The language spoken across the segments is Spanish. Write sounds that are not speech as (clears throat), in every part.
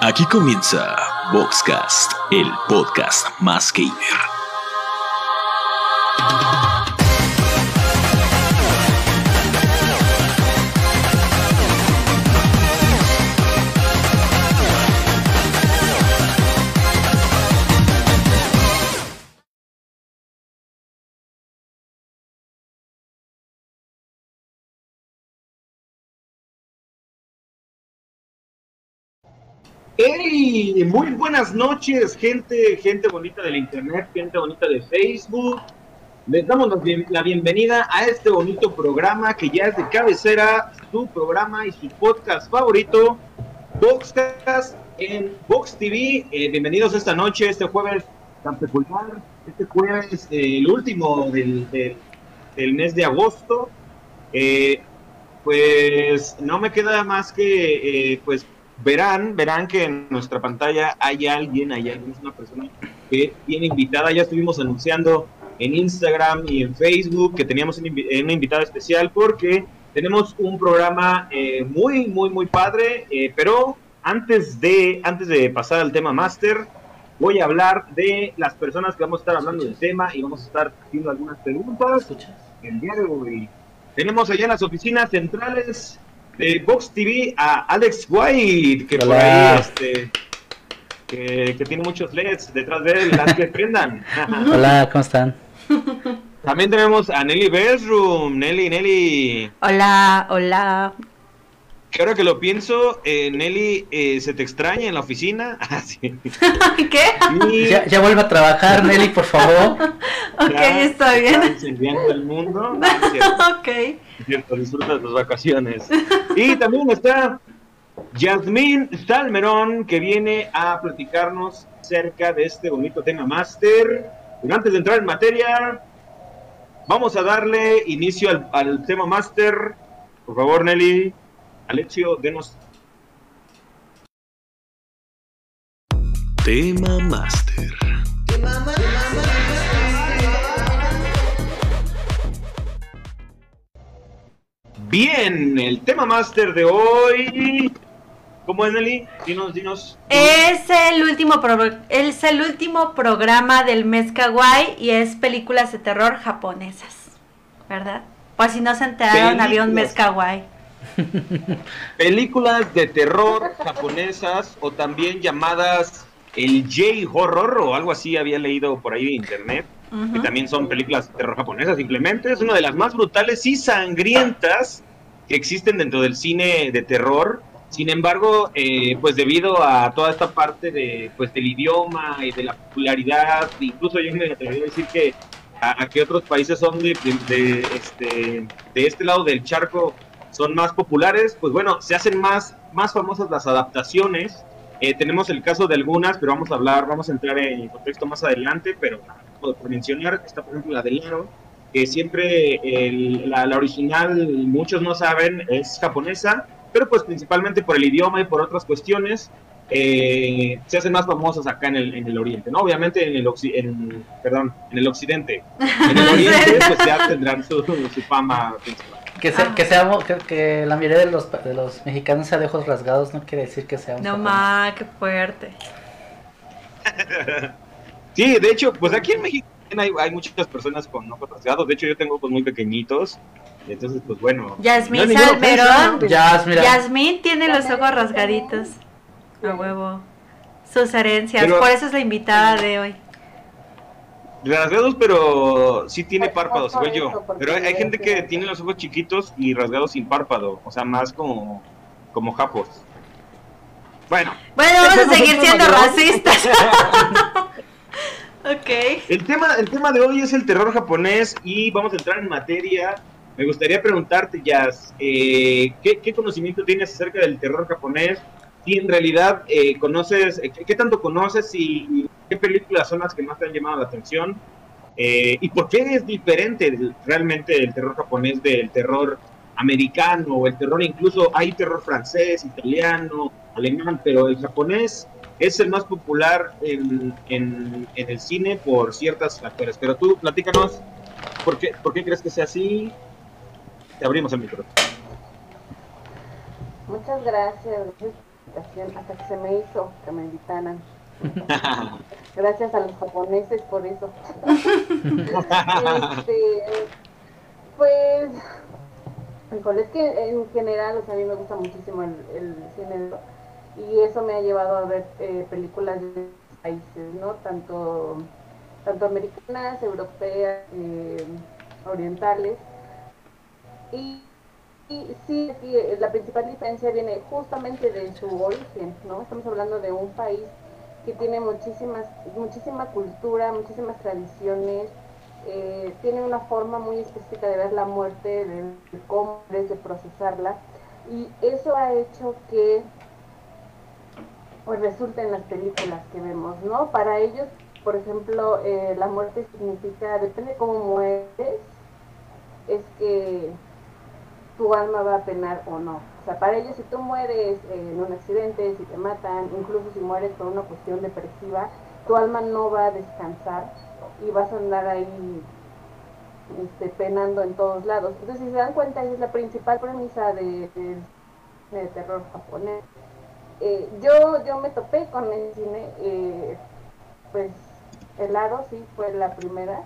Aquí comienza Boxcast, el podcast más gamer. Muy buenas noches, gente, gente bonita del internet, gente bonita de Facebook. Les damos la, bien- la bienvenida a este bonito programa que ya es de cabecera, su programa y su podcast favorito, Boxcast en Box TV. Eh, bienvenidos esta noche, este jueves tan peculiar, este jueves, eh, el último del, del- mes de agosto. Eh, pues no me queda más que pues verán, verán que en nuestra pantalla hay alguien, hay alguien, es una persona que tiene invitada, ya estuvimos anunciando en Instagram y en Facebook que teníamos una, invi- una invitada especial porque tenemos un programa eh, muy, muy, muy padre, eh, pero antes de, antes de pasar al tema máster, voy a hablar de las personas que vamos a estar hablando del tema y vamos a estar haciendo algunas preguntas el día de hoy. Tenemos allá en las oficinas centrales de Box TV a Alex White, que por Hola. ahí este, que, que tiene muchos LEDs detrás de él, las que prendan. (laughs) Hola, ¿cómo están? (laughs) También tenemos a Nelly Bedroom, Nelly, Nelly. Hola, hola. Que ahora que lo pienso, eh, Nelly, eh, ¿se te extraña en la oficina? (laughs) Ah, sí. ¿Qué? Y Ya, ya vuelve a trabajar, Nelly, por favor. Ok, ya está bien. incendiando el mundo. Ok. Cierto, disfruta de tus vacaciones. Y también está Yasmín Salmerón, que viene a platicarnos acerca de este bonito tema máster. Pero antes de entrar en materia, vamos a darle inicio al, al tema máster. Por favor, Nelly, Alexio, denos. Tema Master. Bien, el tema máster de hoy. ¿Cómo es, Nelly? Dinos, dinos. Es el último pro- es el último programa del mes kawaii y es películas de terror japonesas, ¿verdad? Por si no se enteraron, había un mes kawaii. (laughs) películas de terror japonesas o también llamadas el J-horror o algo así había leído por ahí en internet, que Ujú. también son películas de terror japonesas simplemente, es una de las más brutales y sangrientas que existen dentro del cine de terror. Sin embargo, eh, pues debido a toda esta parte de pues del idioma y de la popularidad, incluso yo me atrevería a decir que a, a que otros países son de, de- de, este de este lado del charco son más populares, pues bueno, se hacen más, más famosas las adaptaciones. Eh, tenemos el caso de algunas, pero vamos a hablar, vamos a entrar en contexto más adelante, pero por, por mencionar, está por ejemplo la de Laro, que siempre el- la, la original, muchos no saben, es japonesa, pero pues principalmente por el idioma y por otras cuestiones, eh, se hacen más famosas acá en el, en el oriente, ¿no? Obviamente en el, occi- en, perdón, en el occidente. En el (laughs) oriente pues ya tendrán su, su fama principal. Que, se- que, seamos, que, que la mayoría de los, de los mexicanos sea de ojos rasgados no quiere decir que seamos. No japoneses. ma, qué fuerte. (laughs) Sí, de hecho, pues aquí en México también hay, hay muchas personas con ojos rasgados. De hecho, yo tengo ojos muy pequeñitos. Entonces, pues bueno. Yasmín no Salmerón. Yasmín tiene los ojos rasgaditos. A huevo. Sus herencias, Pero- por eso es la invitada de hoy. Rasgados, pero sí tiene párpados, igual yo. Pero hay, hay gente que tiene los ojos chiquitos y rasgados sin párpado. O sea, más como, como japos. Bueno, Bueno, vamos a seguir siendo racistas. El tema, el tema de hoy es el terror japonés y vamos a entrar en materia. Me gustaría preguntarte, Jazz, eh, ¿qué, qué conocimiento tienes acerca del terror japonés? Si en realidad eh, conoces, eh, ¿qué, tanto conoces y, qué películas son las que más te han llamado la atención? Eh, ¿Y por qué es diferente realmente el terror japonés del terror americano o el terror incluso hay terror francés, italiano, alemán, pero el japonés es el más popular en, en- en el cine por ciertas factores. Pero tú, platícanos, ¿por qué, ¿por qué crees que sea así? Te abrimos el micrófono. Muchas gracias. invitación, hasta que se me hizo que me invitaran. (laughs) Gracias a los japoneses por eso. (laughs) este, pues, es que en general, o sea, a mí me gusta muchísimo el, el cine y eso me ha llevado a ver eh, películas de países, ¿no? Tanto, tanto americanas, europeas, eh, orientales. Y, y sí, eh, la principal diferencia viene justamente de su origen, ¿no? Estamos hablando de un país que tiene muchísimas, muchísima cultura, muchísimas tradiciones, tiene una forma muy específica de ver la muerte, de, cómo de procesarla, y eso ha hecho que pues resulten las películas que vemos, ¿no? Para ellos, por ejemplo, eh, la muerte significa, depende de cómo mueres, es que tu alma va a penar o no. O sea, para ellos si tú mueres en un accidente, si te matan, incluso si mueres por una cuestión depresiva, tu alma no va a descansar y vas a andar ahí este, penando en todos lados. Entonces, si se dan cuenta, esa es la principal premisa de, de, terror japonés. Eh, yo, yo me topé con el cine, eh, pues el aro sí fue la primera,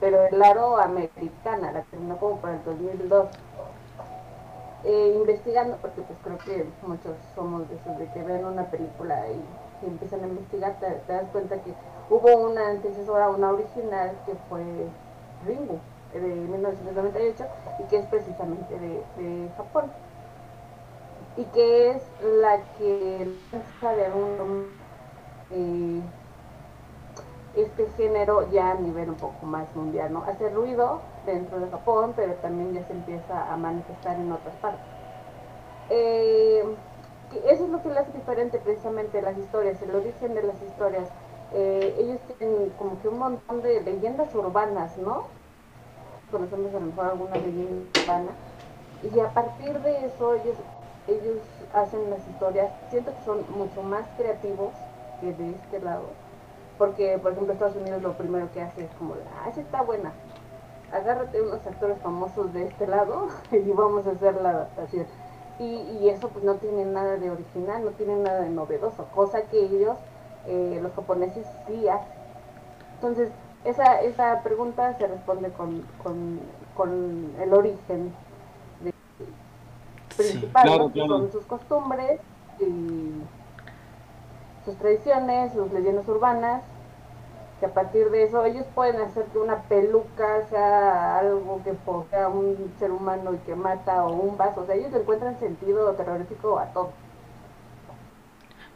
pero el aro americana, la terminó como para el 2002. Eh, investigando, porque pues creo que muchos somos de esos de que ven una película y, empiezan a investigar, te, das cuenta que hubo una antecesora, una original que fue Ringu, de 1998, y que es precisamente de, Japón. Y que es la que lanza de algún eh, este género ya a nivel un poco más mundial, ¿no? Hace ruido dentro de Japón, pero también ya se empieza a manifestar en otras partes. Eh, eso es lo que le hace diferente precisamente las historias, el origen de las historias. Eh, ellos tienen como que un montón de leyendas urbanas, ¿no? Conocemos a lo mejor alguna leyenda urbana. Y a partir de eso ellos, ellos hacen las historias, siento que son mucho más creativos que de este lado porque, por ejemplo, Estados Unidos lo primero que hace es como, ah, esa está buena. Agárrate unos actores famosos de este lado (laughs) y vamos a hacer la adaptación. Y, y eso pues no tiene nada de original, no tiene nada de novedoso, cosa que ellos, eh, los japoneses, sí hacen. Entonces, esa, esa pregunta se responde con, con, con el origen principal, con sus costumbres y sus tradiciones, sus leyendas urbanas, que a partir de eso ellos pueden hacer que una peluca sea algo que sea un ser humano y que mata o un vaso, o sea, ellos encuentran sentido terrorífico a todo.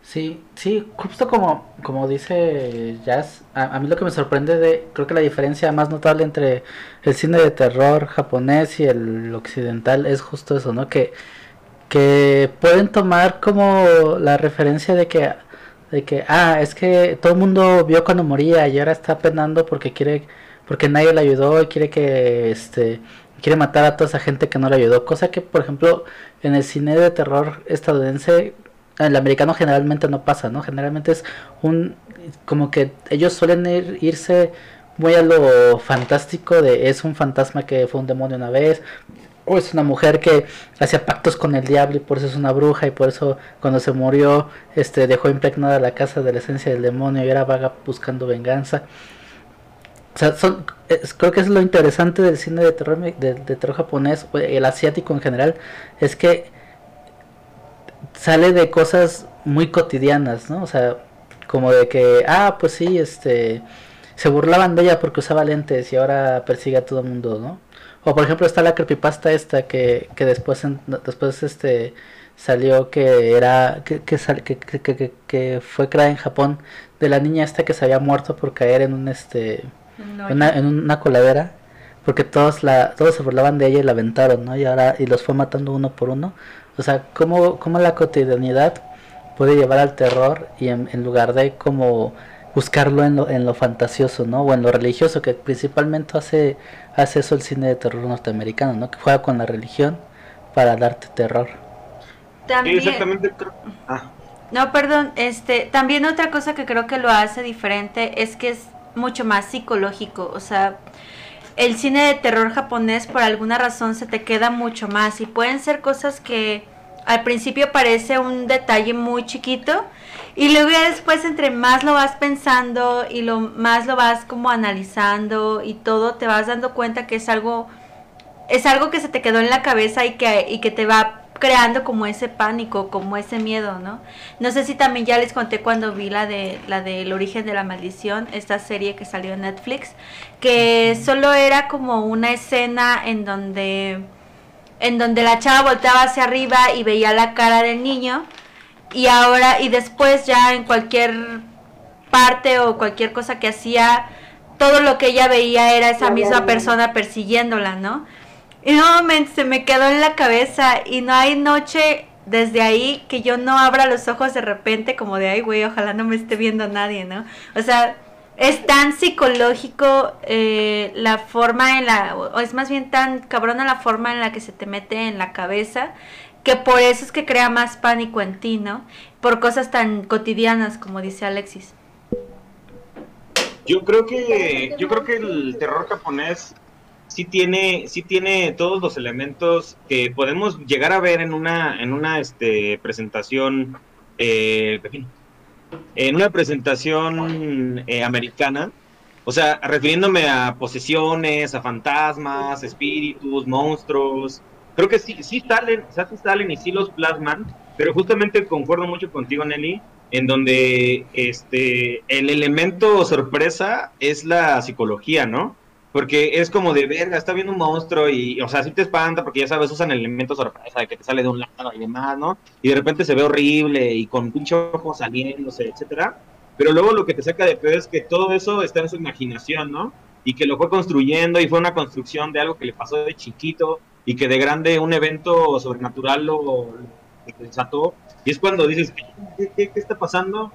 Sí, sí, justo como, como dice Jazz, a, mí lo que me sorprende de, creo que la diferencia más notable entre el cine de terror japonés y el occidental es justo eso, ¿no? Que, que pueden tomar como la referencia de que de que, ah, es que todo el mundo vio cuando moría y ahora está penando porque quiere, porque nadie le ayudó y quiere que, este, quiere matar a toda esa gente que no le ayudó. Cosa que, por ejemplo, en el cine de terror estadounidense, el americano generalmente no pasa, ¿no? Generalmente es un, como que ellos suelen irse muy a lo fantástico de es un fantasma que fue un demonio una vez o es una mujer que hacía pactos con el diablo y por eso es una bruja y por eso cuando se murió este dejó impregnada la casa de la esencia del demonio y era vaga buscando venganza. O sea, son, creo que es lo interesante del cine de terror, de, terror japonés, el asiático en general, es que sale de cosas muy cotidianas, ¿no? O sea, como de que, ah, pues sí, este, se burlaban de ella porque usaba lentes y ahora persigue a todo el mundo, ¿no? O por ejemplo está la creepypasta esta que, que después después este salió que era que, que, que, fue creada en Japón de la niña esta que se había muerto por caer en un este una, en una coladera porque todos la todos se burlaban de ella y la aventaron no y ahora y los fue matando uno por uno o sea cómo, cómo la cotidianidad puede llevar al terror y en, en lugar de como buscarlo en lo, en lo fantasioso, ¿no? O en lo religioso, que principalmente hace, hace eso el cine de terror norteamericano, ¿no? Que juega con la religión para darte terror. También... Exactamente. Ah. No, perdón, este, también otra cosa que creo que lo hace diferente es que es mucho más psicológico, o sea, el cine de terror japonés por alguna razón se te queda mucho más. Y pueden ser cosas que al principio parece un detalle muy chiquito y luego ya después entre más lo vas pensando y lo más lo vas como analizando y todo te vas dando cuenta que es algo es algo que se te quedó en la cabeza y que y que te va creando como ese pánico, como ese miedo, ¿no? No sé si también ya les conté cuando vi la de la del origen de la maldición, esta serie que salió en Netflix, que solo era como una escena en donde en donde la chava volteaba hacia arriba y veía la cara del niño y ahora y después ya en cualquier parte o cualquier cosa que hacía todo lo que ella veía era esa misma persona persiguiéndola, ¿no? Y nuevamente se me quedó en la cabeza y no hay noche desde ahí que yo no abra los ojos de repente como de, ay, güey, ojalá no me esté viendo nadie, ¿no? O sea, es tan psicológico eh, la forma en la, o es más bien tan cabrona la forma en la que se te mete en la cabeza, que por eso es que crea más pánico en ti, ¿no? Por cosas tan cotidianas como dice Alexis. Yo creo que, yo creo que el terror japonés sí tiene, sí tiene todos los elementos que podemos llegar a ver en una, en una este, presentación, eh, en una presentación eh, americana. O sea, refiriéndome a posesiones, a fantasmas, espíritus, monstruos. Creo que sí, sí salen, sí salen y sí los plasman, pero justamente concuerdo mucho contigo, Nelly, en donde este el elemento sorpresa es la psicología, ¿no? Porque es como de verga, está viendo un monstruo y, o sea, sí te espanta porque ya sabes, usan elementos sorpresa de que te sale de un lado y demás, ¿no? Y de repente se ve horrible y con pinche ojo saliéndose, etcétera. Pero luego lo que te saca de pedo es que todo eso está en su imaginación, ¿no? Y que lo fue construyendo y fue una construcción de algo que le pasó de chiquito y que de grande un evento sobrenatural lo, lo desató. Y es cuando dices, ¿qué, qué, qué está pasando?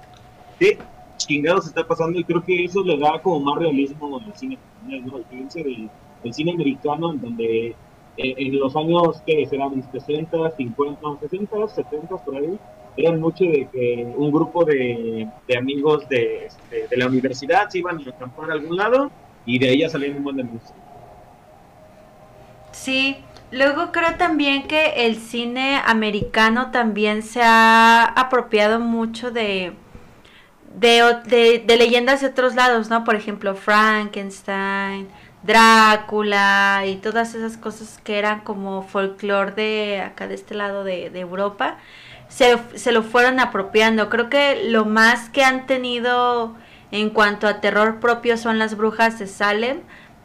¿Qué chingados está pasando? Y creo que eso le da como más realismo al cine ¿no? diferencia del, cine americano, en donde eh, en los años que serán 60, 50, 60, 70 por ahí, eran mucho de que un grupo de, de amigos de, de, de, la universidad se iban a acampar a algún lado y de ahí ya salían un buen de música. Sí, luego creo también que el cine americano también se ha apropiado mucho de, de, de, de, leyendas de otros lados, ¿no? Por ejemplo, Frankenstein, Drácula y todas esas cosas que eran como folclore de acá de este lado de, de Europa, se, se, lo fueron apropiando. Creo que lo más que han tenido en cuanto a terror propio son las brujas de Salem,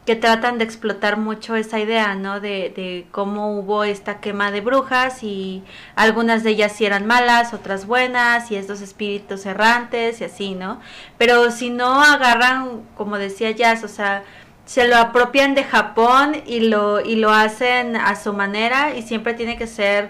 que tratan de explotar mucho esa idea, ¿no? De, de, cómo hubo esta quema de brujas y algunas de ellas sí eran malas, otras buenas y estos espíritus errantes y así, ¿no? Pero si no agarran, como decía Jazz, o sea, se lo apropian de Japón y lo, y lo hacen a su manera y siempre tiene que ser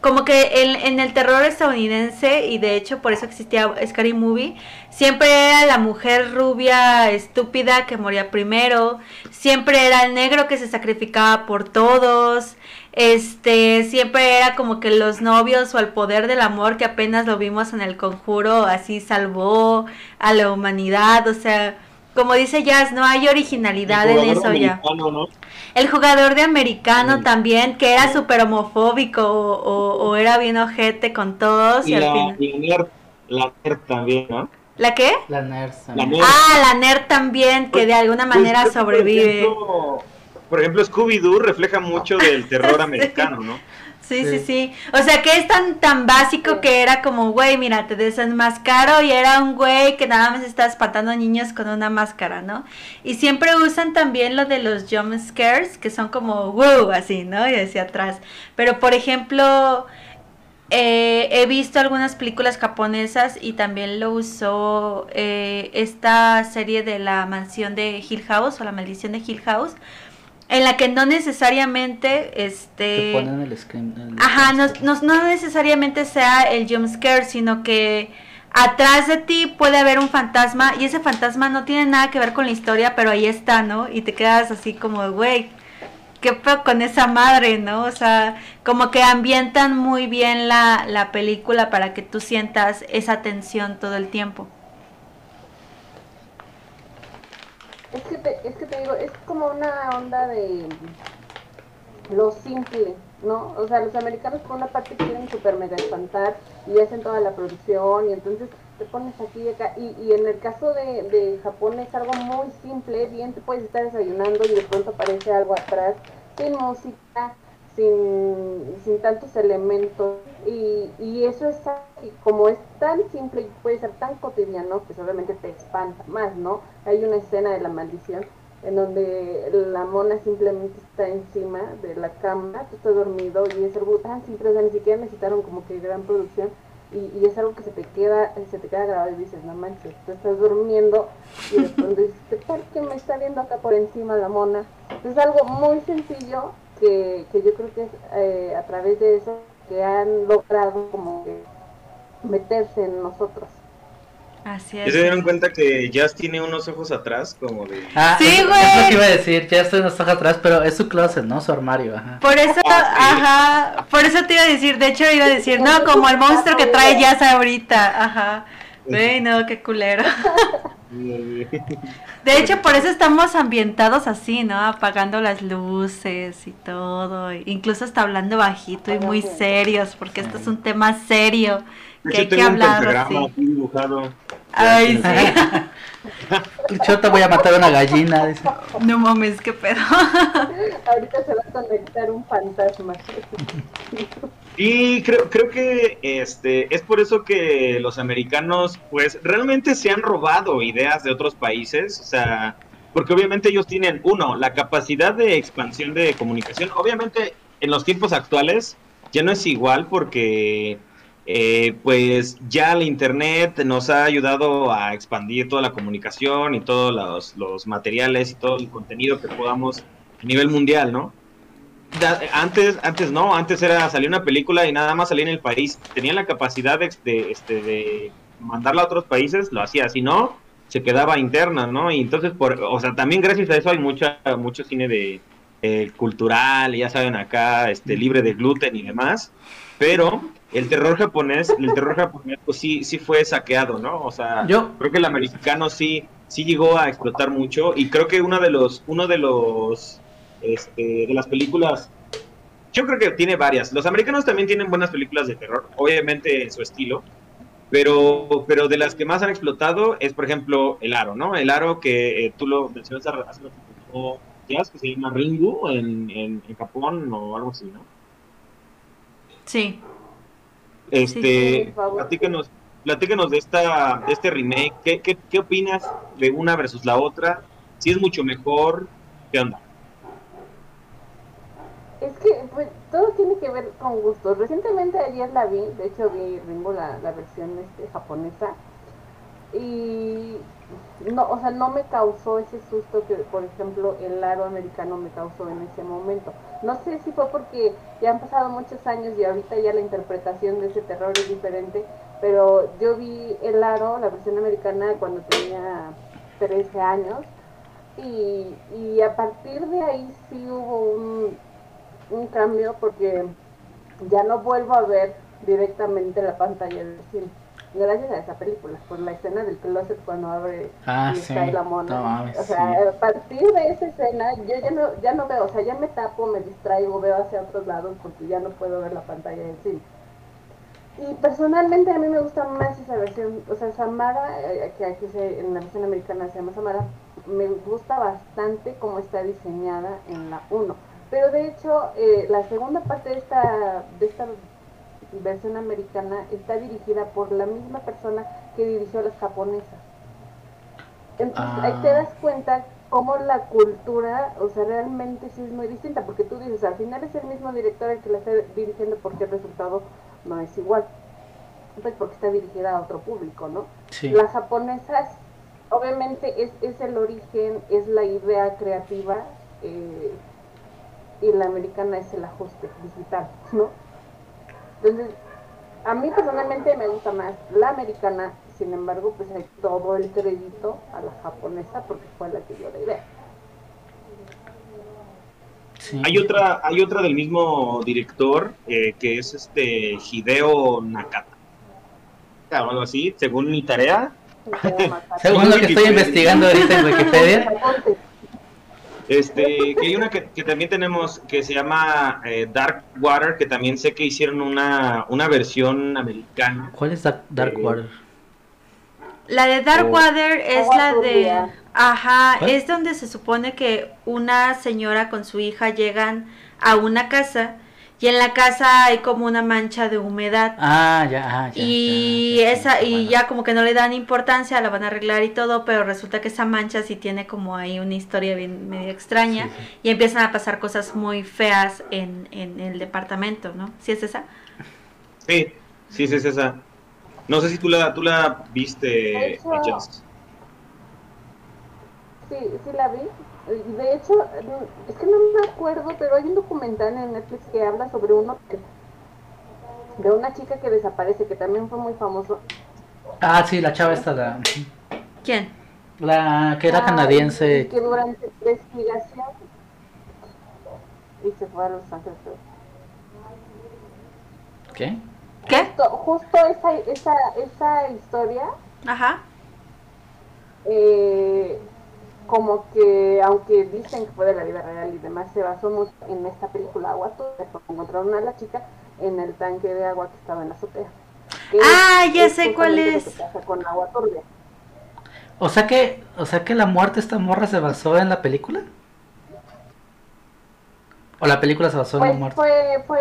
como que en, en, el terror estadounidense, y de hecho por eso existía Scary Movie, siempre era la mujer rubia estúpida que moría primero, siempre era el negro que se sacrificaba por todos, este, siempre era como que los novios o el poder del amor que apenas lo vimos en el conjuro, así salvó a la humanidad, o sea, como dice Jazz, no hay originalidad en eso ya. ¿no? El jugador de americano sí. también, que era súper homofóbico o, o, o, era bien ojete con todos. Y, y la, final... y nerd, la nerd también, ¿no? ¿La qué? La nerd. La nerd. Ah, la nerd también, que de alguna manera pues, sobrevive. Por ejemplo, por ejemplo Scooby-Doo refleja mucho (laughs) del terror americano, ¿no? Sí, sí, sí. O sea, que es tan tan básico que era como, güey, mira, te desenmascaro y era un güey que nada más está espantando a niños con una máscara, ¿no? Y siempre usan también lo de los jump scares, que son como, wow, así, ¿no? Y hacia atrás. Pero, por ejemplo, eh, he visto algunas películas japonesas y también lo usó eh, esta serie de la mansión de Hill House o la maldición de Hill House en la que no necesariamente este Te ponen el screen, el ajá no, no, no, necesariamente sea el jump scare sino que atrás de ti puede haber un fantasma y ese fantasma no tiene nada que ver con la historia pero ahí está no y te quedas así como güey qué pedo con esa madre no o sea como que ambientan muy bien la, la película para que tú sientas esa tensión todo el tiempo Es que, te, es que te digo, es como una onda de... lo simple, ¿no? O sea, los americanos por una parte quieren super mega espantar y hacen toda la producción y entonces te pones aquí y acá. Y, y en el caso de, de Japón es algo muy simple, bien te puedes estar desayunando y de pronto aparece algo atrás, sin música, sin, sin tantos elementos. Y, y eso es y como es tan simple y puede ser tan cotidiano, pues obviamente te espanta más, ¿no? Hay una escena de la maldición en donde la mona simplemente está encima de la cama, tú estás dormido y es algo tan simple, o sea, ni siquiera necesitaron como que gran producción y, es algo que se te queda se te queda grabado y dices, no manches, tú estás durmiendo y de dices, ¿qué tal que me está viendo acá por encima la mona? Es algo muy sencillo que, que yo creo que es eh, a través de eso que han logrado como que meterse en nosotros. Así ¿Ya es. se dieron cuenta que Jazz tiene unos ojos atrás como de... Ah, Sí, es, güey. es lo que iba a decir, estoy en los ojos atrás, pero es su closet, ¿no? Su armario, ajá. Por eso, Ah, ajá, por eso te iba a decir, de hecho iba a decir, no, como el monstruo que trae Jazz ahorita, ajá. Güey, no, qué culero. (laughs) De hecho, por eso estamos ambientados así, ¿no? Apagando las luces y todo. Incluso hasta hablando bajito y muy serios, porque esto es un tema serio que hecho, hay que hablar. Ay, sí. (laughs) Yo te voy a matar una gallina, dice. No mames, qué pedo. Ahorita se va a conectar un fantasma. (laughs) Y creo, creo que este es por eso que los americanos, pues, realmente se han robado ideas de otros países. O sea, porque obviamente ellos tienen, uno, la capacidad de expansión de comunicación. Obviamente, en los tiempos actuales ya no es igual porque, eh, pues, ya el Internet nos ha ayudado a expandir toda la comunicación y todos los, los materiales y todo el contenido que podamos a nivel mundial, ¿no? Antes, antes no, antes era salir una película y nada más salía en el país. Tenían la capacidad de, de, este, de mandarla a otros países, lo hacía, si no, se quedaba interna, ¿no? Y entonces, por, o sea, también gracias a eso hay mucha, mucho cine de eh, cultural, ya saben acá, este, libre de gluten y demás. Pero el terror japonés, el terror japonés, pues sí, sí fue saqueado, ¿no? O sea, Yo, creo que el americano sí, sí llegó a explotar mucho y creo que uno de los, uno de los, este, de las películas, yo creo que tiene varias. Los americanos también tienen buenas películas de terror, obviamente en su estilo, pero, pero de las que más han explotado es, por ejemplo, El Aro, ¿no? El Aro que eh, tú lo mencionaste hace Jazz, que se llama Ringu en, en, en Japón o algo así, ¿no? Sí. Este, Sí, platícanos, platícanos de esta, de este remake. ¿Qué, qué, qué opinas de una versus la otra? Si es mucho mejor, ¿qué onda? Es que pues, todo tiene que ver con gustos. Recientemente ayer la vi, de hecho vi Ringo la, la versión este, japonesa y no, o sea, no me causó ese susto que, por ejemplo, el aro americano me causó en ese momento. No sé si fue porque ya han pasado muchos años y ahorita ya la interpretación de ese terror es diferente, pero yo vi el aro, la versión americana, cuando tenía 13 años y, y a partir de ahí sí hubo un, un cambio porque ya no vuelvo a ver directamente la pantalla del cine. Gracias a esa película, por la escena del closet cuando abre Ah, y sí. ahí la mona. Mames, o sea, sí. a partir de esa escena yo ya no, ya no veo, o sea, ya me tapo, me distraigo, veo hacia otros lados porque ya no puedo ver la pantalla del cine. Y personalmente a mí me gusta más esa versión, o sea, Samara, eh, que aquí se, en la versión americana se llama Samara, me gusta bastante cómo está diseñada en la 1. Pero de hecho, eh, la segunda parte de esta, de esta versión americana está dirigida por la misma persona que dirigió las japonesas. Entonces Ah. ahí te das cuenta cómo la cultura, o sea, realmente sí es muy distinta, porque tú dices, al final es el mismo director el que la está dirigiendo porque el resultado no es igual. Pues porque está dirigida a otro público, ¿no? Sí. Las japonesas, obviamente, es, es el origen, es la idea creativa, eh, y la americana es el ajuste digital, ¿no? Entonces, a mí personalmente me gusta más la americana, sin embargo, pues hay todo el crédito a la japonesa porque fue la que dio la idea. sí. Hay otra, hay otra del mismo director eh, que es este Hideo Nakata. O algo así, según mi tarea. Según lo que estoy investigando ahorita en Wikipedia. Este, que hay una que, que también tenemos que se llama eh, Dark Water, que también sé que hicieron una, una versión americana. ¿Cuál es Dark, Dark Eh, Water? La de Dark Oh. Water es la de... Ajá, ¿Cuál? es donde se supone que una señora con su hija llegan a una casa y en la casa hay como una mancha de humedad. Ah, ya, ah, ya. y ya, ya, esa sí, y bueno. ya como que no le dan importancia, la van a arreglar y todo, pero resulta que esa mancha sí tiene como ahí una historia bien medio extraña Sí, sí. y empiezan a pasar cosas muy feas en, en el departamento, ¿no? ¿Sí es esa? Sí, sí, sí, es esa. No sé si tú la, tú la viste. Sí, sí la vi. De hecho, es que no me acuerdo, pero hay un documental en Netflix que habla sobre un hotel. De una chica que desaparece, que también fue muy famoso. Ah, sí, la chava esta, la, ¿Quién? la que era Ah, canadiense. que durante la investigación. Y se fue a Los Ángeles. ¿Qué? ¿Qué? Justo, justo esa, esa, esa historia Ajá. eh, como que, aunque dicen que fue de la vida real y demás, se basó mucho en esta película Agua Turbia, porque encontraron a la chica en el tanque de agua que estaba en la azotea. Que Ah, ya sé cuál lo es. que pasa con Agua Turbia. O sea que, o sea que la muerte de esta morra se basó en la película. O la película se basó en la Pues muerte. fue, fue,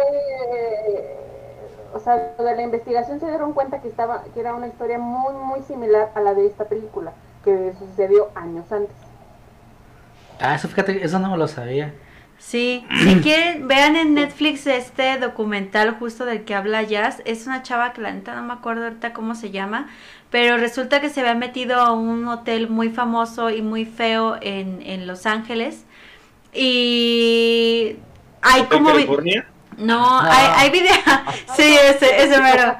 o sea, lo de la investigación se dieron cuenta que estaba, que era una historia muy, muy similar a la de esta película, que sucedió años antes. Ah, eso fíjate, eso no me lo sabía. Sí, si (clears throat) quieren, vean en Netflix este documental justo del que habla Jazz. Es una chava que la neta no me acuerdo ahorita cómo se llama, pero resulta que se había metido a un hotel muy famoso y muy feo en, en Los Ángeles. Y hay ¿Hotel como... California? No, hay, hay video. (laughs) sí, ese, ese mero.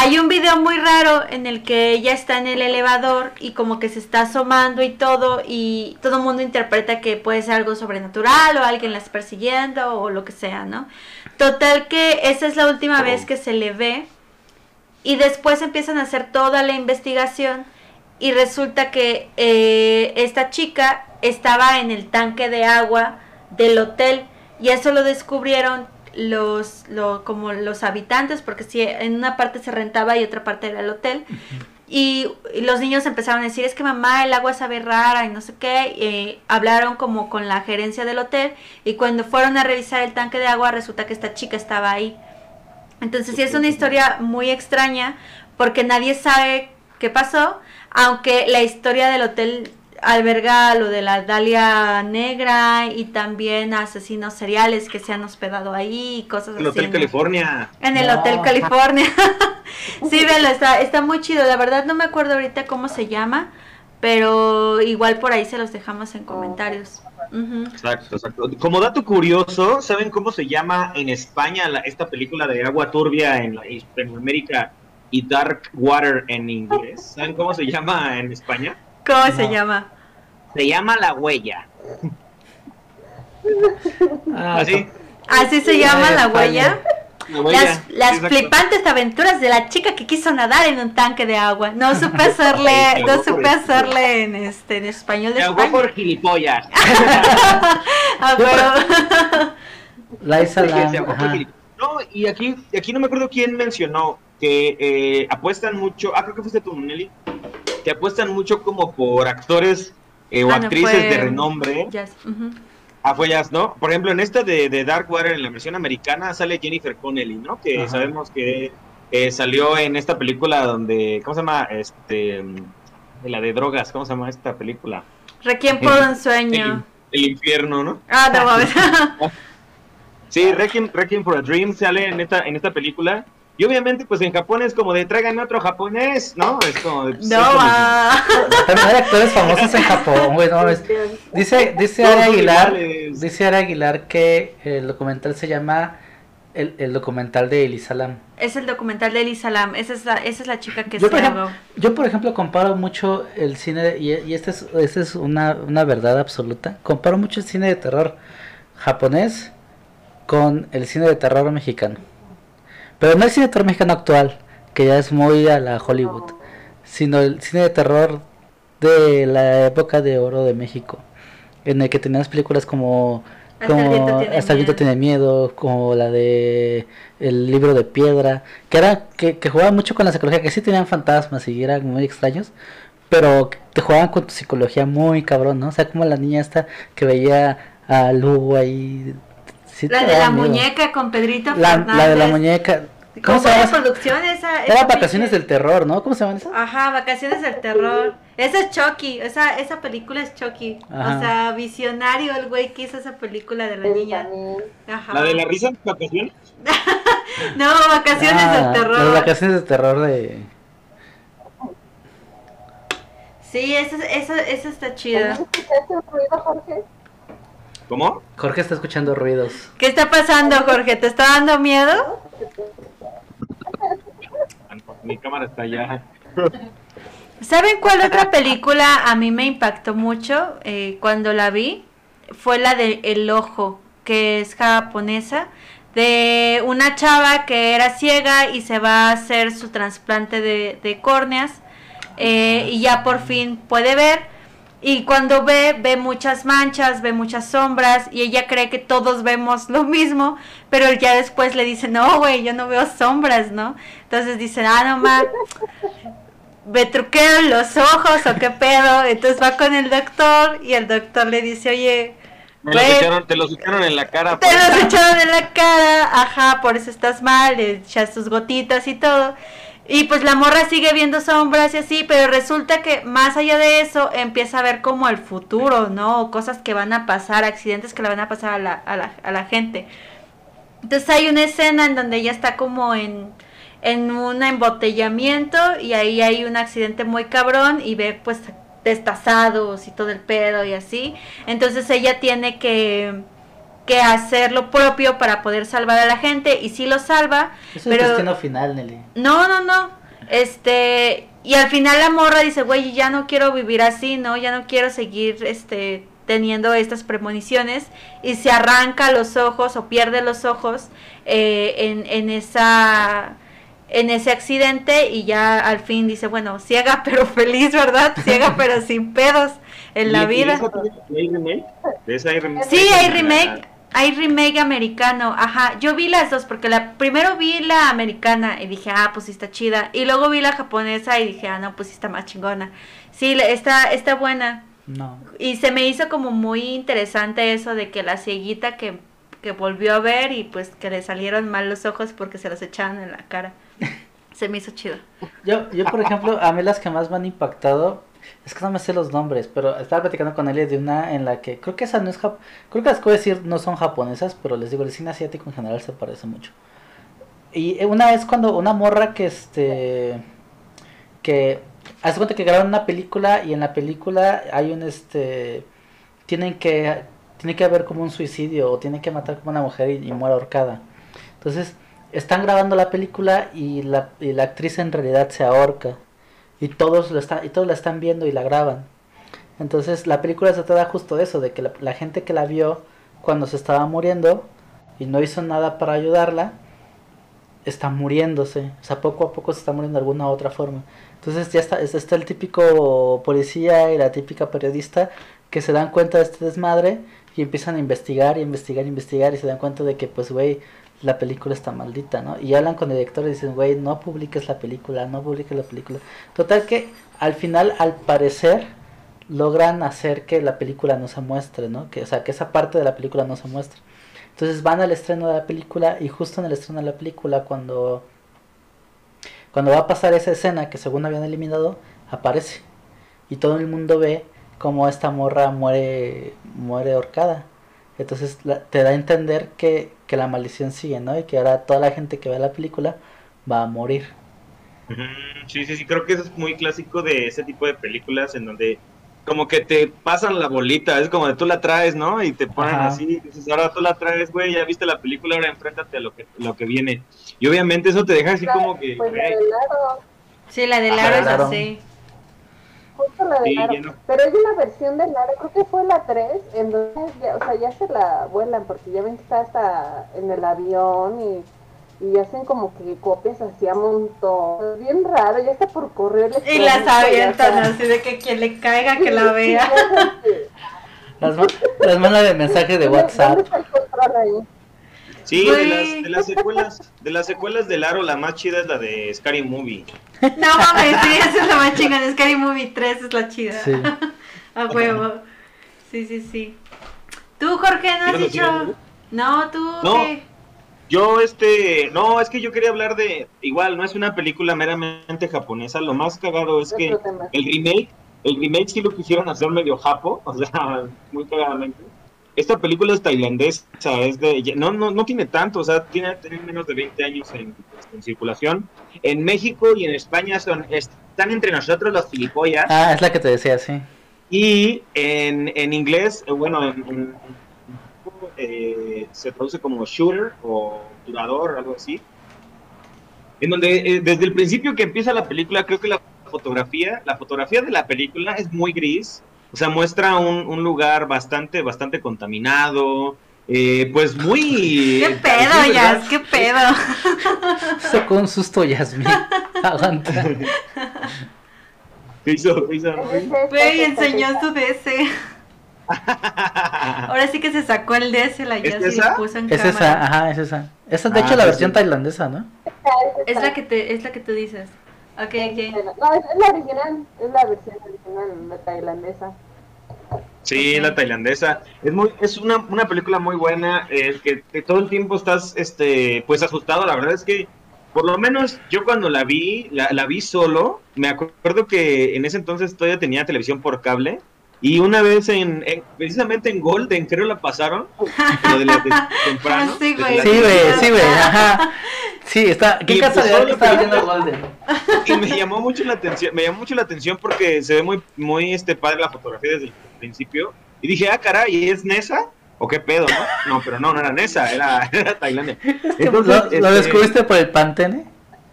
Hay un video muy raro en el que ella está en el elevador y como que se está asomando y todo y todo el mundo interpreta que puede ser algo sobrenatural o alguien la está persiguiendo o lo que sea, ¿no? Total que esa es la última vez que se le ve y después empiezan a hacer toda la investigación y resulta que eh, esta chica estaba en el tanque de agua del hotel y eso lo descubrieron los, lo- como los habitantes porque si en una parte se rentaba y otra parte era el hotel. Y, y los niños empezaron a decir es que mamá el agua sabe rara y no sé qué eh, hablaron como con la gerencia del hotel y cuando fueron a revisar el tanque de agua resulta que esta chica estaba ahí. Entonces sí es una historia muy extraña porque nadie sabe qué pasó, aunque la historia del hotel alberga lo de la Dalia Negra y también asesinos seriales que se han hospedado ahí y cosas El así. Hotel ¿no? California. En el No. Hotel (laughs) California. (laughs) sí, velo, está, está muy chido. La verdad no me acuerdo ahorita cómo se llama, pero igual por ahí se los dejamos en comentarios. Exacto, exacto. Como dato curioso, ¿saben cómo se llama en España la- esta película de Agua Turbia en la- Hispanoamérica y Dark Water en inglés? ¿Saben cómo se llama en España? ¿Cómo se llama? Se llama La Huella. (laughs) Ah, ¿Así? Así se llama la huella. La Huella. Las, flipantes aventuras de la chica que quiso nadar en un tanque de agua. No supe (laughs) hacerle, no supe hacerle en este en español de España. por gilipollas. (laughs) Ah, pero- por ajá. gilipollas. No, y aquí, aquí no me acuerdo quién mencionó que eh, apuestan mucho, ah, creo que fuiste tú, Nelly, que apuestan mucho como por actores eh, o Ah, no, actrices fue- de renombre. Ya, ujú. Ah, fue Jazz, ¿no? Por ejemplo, en esta de, de Dark Water, en la versión americana, sale Jennifer Connelly, ¿no? Que Ajá. sabemos que eh, salió en esta película donde, ¿cómo se llama? Este, de la de drogas, ¿cómo se llama esta película? Requiem por un sueño. el infierno, ¿no? Ah, no mames. (laughs) Sí, Requiem, Requiem for a Dream sale en esta, en esta película. Y obviamente, pues en Japón es como de tráiganme otro japonés, ¿no? Es como de. No, ah. También hay actores famosos en Japón, güey, no. Dice, dice son Aguilar, dice Ara Aguilar que el documental se llama el, el documental de Elisa Lam. Es el documental de Elisa Lam. Esa es la, esa es la chica que Yo se por, ejemplo, yo, por ejemplo, comparo mucho el cine, y, y esta es, esta es una, una verdad absoluta, comparo mucho el cine de terror japonés con el cine de terror mexicano. Pero no el cine de terror mexicano actual, que ya es muy a la Hollywood, sino el cine de terror de la época de oro de México. en el que tenías películas como Hasta el viento como tiene Hasta el viento miedo. tiene miedo, como la de El libro de piedra, que era que, que jugaban mucho con la psicología, que sí tenían fantasmas y eran muy extraños, pero te jugaban con tu psicología muy cabrón, ¿no? O sea, como la niña esta que veía a Lugo ahí. Sí La de la miedo. muñeca con Pedrito La, Fernández. la de la muñeca. ¿Cómo ¿Cómo se llama? la esa? producción esa? Era esa Vacaciones del Terror, ¿no? ¿Cómo se llama esa? Ajá, Vacaciones del Terror. Esa es Chucky, esa, esa película es Chucky. Ajá. O sea, visionario el güey que hizo esa película de la niña. Ajá. La de la risa en vacaciones. (laughs) No, Vacaciones Ah, del Terror. Las vacaciones del terror de. Sí, esa, esa, esa está chida. ¿Escuchaste un ruido, Jorge? ¿Cómo? Jorge está escuchando ruidos. ¿Qué está pasando, Jorge? ¿Te está dando miedo? Ah, Mi cámara está allá. ¿Saben cuál otra película a mí me impactó mucho eh, cuando la vi? Fue la de El Ojo, que es japonesa, de una chava que era ciega y se va a hacer su trasplante de, de córneas eh, y ya por fin puede ver. Y cuando ve, ve muchas manchas, ve muchas sombras y ella cree que todos vemos lo mismo, pero ya después le dice, no, güey, yo no veo sombras, ¿no? Entonces dicen, ah, no, ma, me truquean los ojos o qué pedo. Entonces va con el doctor y el doctor le dice, oye, Me los echaron- te los echaron en la cara. te pues. los echaron en la cara, ajá, por eso estás mal, le echas tus gotitas y todo. Y pues la morra sigue viendo sombras y así, pero resulta que más allá de eso empieza a ver como el futuro, ¿no? Cosas que van a pasar, accidentes que le van a pasar a la, a la, a la gente. Entonces hay una escena en donde ella está como en, en un embotellamiento y ahí hay un accidente muy cabrón y ve pues destazados y todo el pedo y así. Entonces ella tiene que, que hacer lo propio para poder salvar a la gente y sí lo salva. Eso es Pero- el destino final, Nelly. No, no, no. Este, y al final la morra dice, güey, ya no quiero vivir así, ¿no? Ya no quiero seguir, este, teniendo estas premoniciones. Y se arranca los ojos o pierde los ojos eh, en, en esa en ese accidente y ya al fin dice, bueno, ciega (laughs) pero feliz, ¿verdad? Ciega pero sin pedos en la ¿Y- y vida. esa tiene- ¿Hay remake? ¿De esa hay remake? Sí, hay remake, hay remake americano, ajá. Yo vi las dos porque la primero vi la americana y dije, ah, pues sí está chida. Y luego vi la japonesa y dije, ah, no, pues sí está más chingona. Sí, está, está buena. No. Y se me hizo como muy interesante eso de que la cieguita que, que volvió a ver y pues que le salieron mal los ojos porque se los echaron en la cara. (laughs) Se me hizo chido. Yo, yo, por ejemplo, a mí las que más me han impactado, es que no me sé los nombres, pero estaba platicando con él de una en la que, creo que esa no es jap creo que las que voy a decir no son japonesas, pero les digo, el cine asiático en general se parece mucho. Y eh, una vez cuando una morra que este, que, hace cuenta que graban una película y en la película hay un este, tienen que, tiene que haber como un suicidio o tienen que matar como una mujer y, y muere ahorcada. Entonces, están grabando la película y la, y la actriz en realidad se ahorca y todos lo están y todos la están viendo y la graban. Entonces la película se trata justo de eso de que la, la gente que la vio cuando se estaba muriendo y no hizo nada para ayudarla está muriéndose. O sea poco a poco se está muriendo de alguna otra forma. Entonces ya está está el típico policía y la típica periodista que se dan cuenta de este desmadre y empiezan a investigar y investigar y investigar y se dan cuenta de que pues güey la película está maldita, ¿no? Y hablan con el director y dicen, güey, no publiques la película, no publiques la película. Total que al final, al parecer, logran hacer que la película no se muestre, ¿no? Que, o sea, que esa parte de la película no se muestre. Entonces van al estreno de la película y justo en el estreno de la película, cuando, cuando va a pasar esa escena que según habían eliminado, aparece. Y todo el mundo ve cómo esta morra muere, muere ahorcada. Entonces la- te da a entender que, que la maldición sigue, ¿no? Y que ahora toda la gente que ve la película va a morir. Sí, sí, sí, creo que eso es muy clásico de ese tipo de películas en donde como que te pasan la bolita, es como de tú la traes, ¿no? Y te ponen Ajá. así, dices, ahora tú la traes, güey, ya viste la película, ahora enfréntate a lo que, lo que viene. Y obviamente eso te deja así como que, Pues la de Laro, Sí, la de Laro es así. Justo la de Sí, no. Pero una versión de Laro, creo que fue la 3, en donde ya, o sea, ya se la vuelan, porque ya ven que está hasta en el avión y, y hacen como que copias así a montón. Es bien raro, ya está por correr. Y las avientan así de que quien le caiga que la vea. Las, las manda de mensaje de ¿Dónde- WhatsApp. ¿Dónde está el control ahí? Sí, de las, de las secuelas, de las secuelas del Aro, la más chida es la de Scary Movie. (laughs) No mames, sí, esa es la más chingona. Scary Movie 3 es la chida. Sí. (laughs) A huevo. Sí, sí, sí. ¿Tú, Jorge, no has ¿Quieres dicho? No, tú, No. ¿qué? Yo, este, no, es que yo quería hablar de, igual, no es una película meramente japonesa, lo más cagado es que el remake, el remake sí lo quisieron hacer medio japo, (laughs) o sea, muy cagadamente. Esta película es tailandesa, es de, no, no, no tiene tanto, o sea, tiene, tiene menos de 20 años en, en circulación. En México y en España son, están entre nosotros los gilipollas. Ah, es la que te decía, sí. Y en, en inglés, eh, bueno, en, en- eh, se traduce como shooter o durador, algo así. En donde eh, desde el principio que empieza la película, creo que la fotografía, la fotografía de la película es muy gris. O sea, muestra un, un lugar bastante, bastante contaminado. eh, pues muy. ¿Qué pedo? ¿verdad? ¿Qué pedo? (laughs) Sacó un susto Yasmin. Aguanta. ¿Qué hizo? ¿Qué hizo? Güey, enseñó su DS. (laughs) Ahora sí que se sacó el DS, la ¿Es Jazz y lo puso en Es cámara. esa, ajá, es esa. Esa es de Ah, hecho la versión sí. tailandesa, ¿no? Es la que te, es la que tú dices. Ok, ok. No, es, es la original, es la versión original, la tailandesa. Sí, la tailandesa. Es muy, es una, una película muy buena, eh, que, que todo el tiempo estás, este, pues asustado. La verdad es que, por lo menos yo cuando la vi, la, la vi solo. Me acuerdo que en ese entonces todavía tenía televisión por cable. Y una vez en, en- precisamente en Golden, creo la pasaron, lo de la de (laughs) temprano. Sí, güey. Sí, güey, sí, güey, ajá. Sí, está. ¿Qué Y casualidad empezó que estaba viendo. Golden? y me llamó mucho la atención, me llamó mucho la atención porque se ve muy, muy este padre la fotografía desde el principio. Y dije, ah, caray, ¿es Nesa? ¿O qué pedo, no? No, pero no, no era Nesa, era, (laughs) era Tailandia. ¿Lo, lo este, descubriste por el Pantene?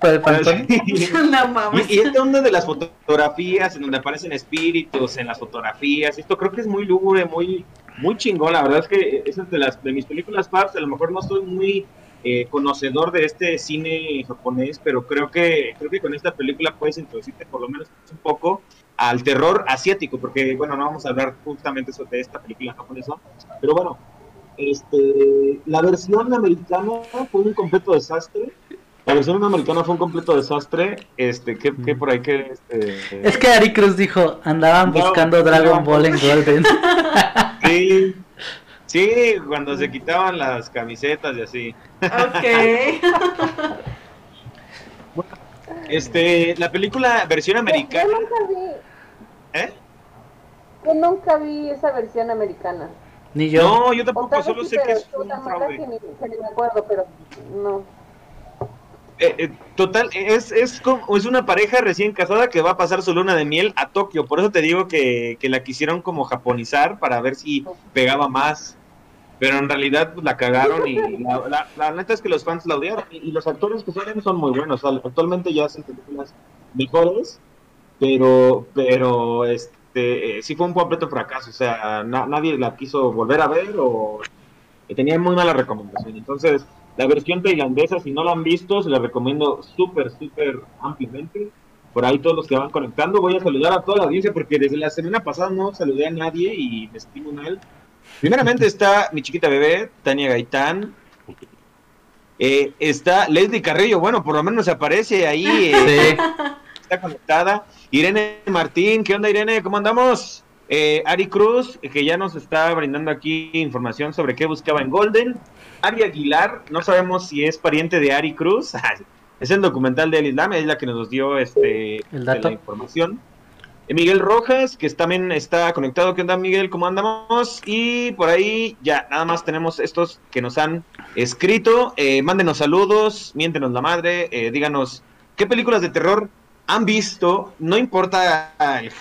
¿Por el Pantone? (laughs) (laughs) No mames. Y, y esta onda de las fotografías, en donde aparecen espíritus en las fotografías, esto creo que es muy lúgubre, muy, muy chingón. La verdad es que esa es de, las, de mis películas faves. A lo mejor no soy muy eh, conocedor de este cine japonés, pero creo que, creo que con esta película puedes introducirte por lo menos un poco al terror asiático, porque bueno, no vamos a hablar justamente sobre esta película japonesa, pero bueno, este, la versión americana fue un completo desastre. La versión americana fue un completo desastre. Este, que, que por ahí que este, Es que Ari Cruz dijo, andaban No, buscando no. Dragon Ball en Golden. (laughs) sí, sí, cuando se quitaban las camisetas y así. Ok. (laughs) Este, la película versión Yo americana, nunca vi, ¿eh? yo nunca vi esa versión americana. Ni yo. No, yo tampoco, solo sí, sé que es un fraude. que ni, que ni me acuerdo, pero no. Eh, eh, total, es, es, como, es una pareja recién casada que va a pasar su luna de miel a Tokio. Por eso te digo que, que la quisieron como japonizar para ver si pegaba más. Pero en realidad pues, la cagaron y la, la- la neta es que los fans la odiaron. Y, los actores que salen son muy buenos. Actualmente ya hacen películas mejores, pero, pero este, eh, sí fue un completo fracaso. O sea, na- nadie la quiso volver a ver o tenía muy mala recomendación. Entonces, la versión tailandesa, si no la han visto, se la recomiendo súper, súper ampliamente. Por ahí todos los que van conectando, voy a saludar a toda la audiencia porque desde la semana pasada no saludé a nadie y me estimo él. Primeramente está mi chiquita bebé, Tania Gaitán. Eh, está Leslie Carrillo, bueno, por lo menos aparece ahí, eh, Sí. está conectada. Irene Martín, ¿qué onda Irene? ¿Cómo andamos? Eh, Ari Cruz, que ya nos está brindando aquí información sobre qué buscaba en Golden. Ari Aguilar, no sabemos si es pariente de Ari Cruz. (laughs) es el documental de El Islam, es la que nos dio este, El dato. la información. Eh, Miguel Rojas, que también está conectado. ¿Qué onda, Miguel? ¿Cómo andamos? Y por ahí ya, nada más tenemos estos que nos han escrito. Eh, mándenos saludos, miéntenos la madre, eh, díganos qué películas de terror han visto. No importa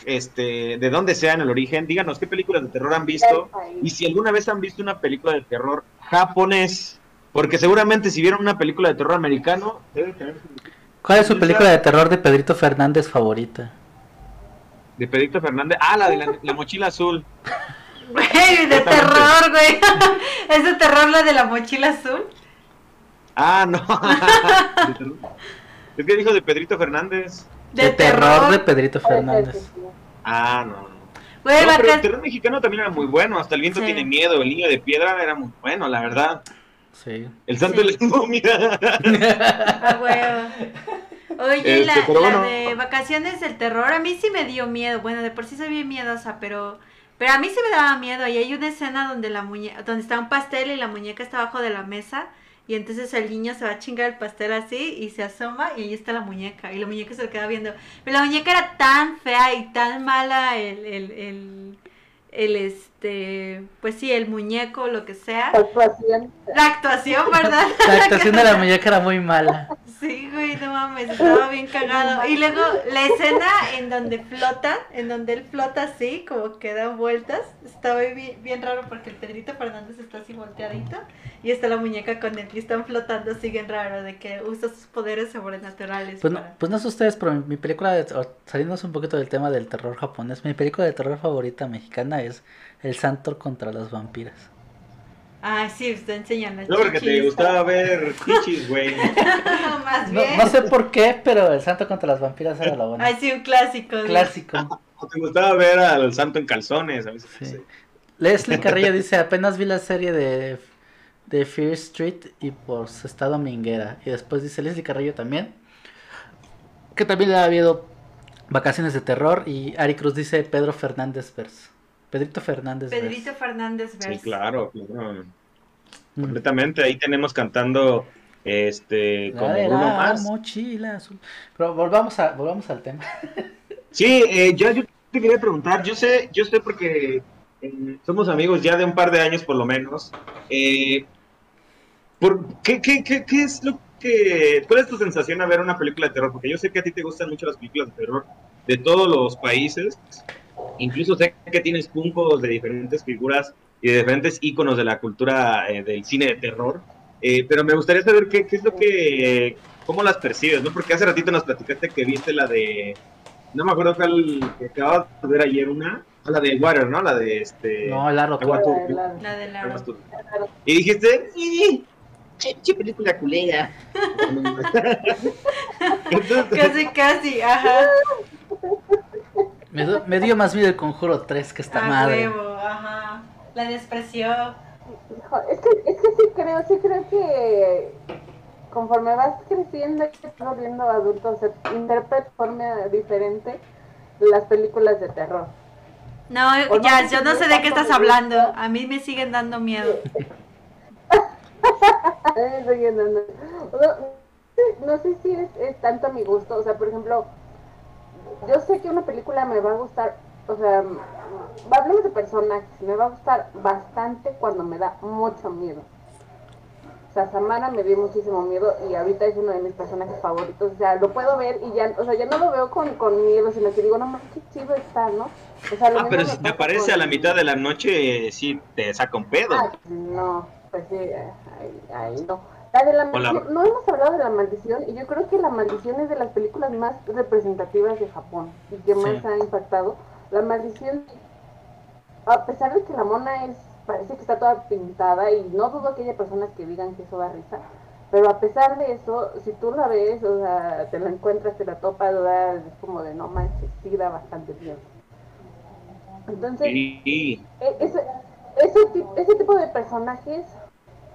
este, de dónde sean el origen, díganos qué películas de terror han visto. Y si alguna vez han visto una película de terror japonés, porque seguramente si vieron una película de terror americano, debe tener ¿Cuál es su película de terror de Pedrito Fernández favorita? de Pedrito Fernández. Ah, la de la, la mochila azul. Güey, de terror, güey. (laughs) ¿Es de terror la de la mochila azul? Ah, no. (laughs) Es que dijo de Pedrito Fernández. De, terror de Pedrito Fernández. Ah, no. no. Güey, No, pero el terror mexicano también era muy bueno. Hasta el viento Sí. tiene miedo. El niño de piedra era muy bueno, la verdad. Sí. El santo Sí. de la momia. (laughs) Oye, Este, la, pero la bueno. de vacaciones del terror, a mí sí me dio miedo. Bueno, de por sí soy bien miedosa, pero, pero a mí sí me daba miedo. Y hay una escena donde la muñeca, donde está un pastel y la muñeca está abajo de la mesa. Y entonces el niño se va a chingar el pastel así y se asoma y ahí está la muñeca. Y la muñeca se le queda viendo. Pero la muñeca era tan fea y tan mala el, el, el, el este, pues sí, el muñeco, lo que sea. Actuación. La actuación, ¿verdad? (laughs) La actuación de la (laughs) muñeca era muy mala. Sí, güey, no mames, estaba bien cagado. Y luego la escena en donde flota, en donde él flota así, como que da vueltas, estaba bien, bien raro porque el Pedrito Fernández está así volteadito y está la muñeca con él y están flotando así bien raro de que usa sus poderes sobrenaturales. Pues no, pues no sé ustedes, pero mi, mi película, de, un poquito del tema del terror japonés, mi película de terror favorita mexicana es El Santo contra las vampiras. Ay, sí, usted enseña las No, porque te gustaba ver chichis, güey. (laughs) Más No, bien. no sé por qué, pero El Santo contra las vampiras era la buena. Ay, sí, un clásico. Clásico. (laughs) O te gustaba ver al santo en calzones. A veces. Sí. Leslie Carrillo dice, apenas vi la serie de, de Fear Street y pues está dominguera. Y después dice Leslie Carrillo también, que también le ha habido vacaciones de terror. Y Ari Cruz dice Pedro Fernández Vers. Pedrito Fernández Vers. Pedrito Fernández Sí, Vers. claro, claro. Mm. Completamente. Ahí tenemos cantando este La como la Mars. mochila azul. Pero volvamos, a, volvamos al tema. (laughs) Sí, eh, ya yo te quería preguntar, yo sé, yo sé porque eh, somos amigos ya de un par de años por lo menos. Eh, por, ¿qué, qué, qué, qué es lo que, cuál es tu sensación a ver una película de terror? Porque yo sé que a ti te gustan mucho las películas de terror de todos los países. Incluso sé que tienes puncos de diferentes figuras y de diferentes íconos de la cultura eh, del cine de terror. Eh, pero me gustaría saber qué, qué es lo que, cómo las percibes, ¿no? Porque hace ratito nos platicaste que viste la de, no me acuerdo cuál, que acabas de ver ayer una, la de Water, ¿no? La de este... No, Agua turbio. turbia. La- la- La de la... Y dijiste, "Sí, che, che película culera. Entonces, (laughs) Casi, casi, ajá. (laughs) Me, dio- me dio más miedo el conjuro 3 que esta A madre. huevo, ajá. La despreció. Hijo, Es que, es que sí creo, sí creo que conforme vas creciendo y te vas volviendo adulto, se interpreta de forma diferente las películas de terror. No, O no ya, yo no sé de qué estás hablando. A mí me siguen dando miedo. Ay, estoy andando. O sea, No sé si es, es tanto a mi gusto, o sea, por ejemplo, yo sé que una película me va a gustar, o sea, hablemos de personajes, me va a gustar bastante cuando me da mucho miedo. O sea, Samara me dio muchísimo miedo y ahorita es uno de mis personajes favoritos. O sea, lo puedo ver y ya, o sea, ya no lo veo con, con miedo, sino que digo, no más, qué chido está, ¿no? O sea, lo ah, pero si te aparece con- a la mitad de la noche, sí te saca un pedo. Ah, no, pues sí, ahí no. La de la Hola. maldición, no hemos hablado de la maldición y yo creo que la maldición es de las películas más representativas de Japón y que más Sí. ha impactado. La maldición, a pesar de que la mona es, parece que está toda pintada y no dudo que haya personas que digan que eso da risa, pero a pesar de eso, si tú la ves, o sea, te la encuentras, te la topas, es como de no manches, sí da bastante miedo. Entonces, Sí. e- ese, ese, ese tipo de personajes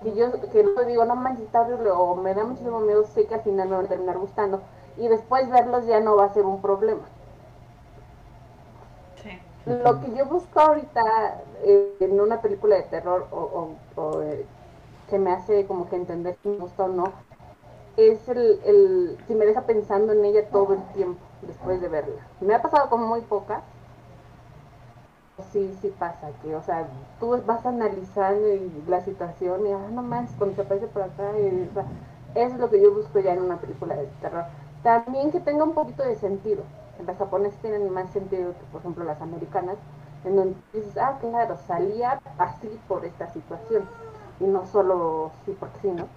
que yo que no digo, no manches, o me da muchísimo miedo, sé que al final me van a terminar gustando, y después verlos ya no va a ser un problema. Sí. Lo que yo busco ahorita eh, en una película de terror, o, o- o, eh, que me hace como que entender si me gusta o no, es el, el si me deja pensando en ella todo el tiempo después de verla. Me ha pasado como muy pocas, sí, sí pasa, que, o sea, tú vas analizando la situación y, ah, no más, cuando se aparece por acá, es lo que yo busco ya en una película de terror. También que tenga un poquito de sentido. Las japonesas tienen más sentido que, por ejemplo, las americanas, en donde dices, ah, claro, salía así por esta situación, y no solo sí porque sí, ¿no?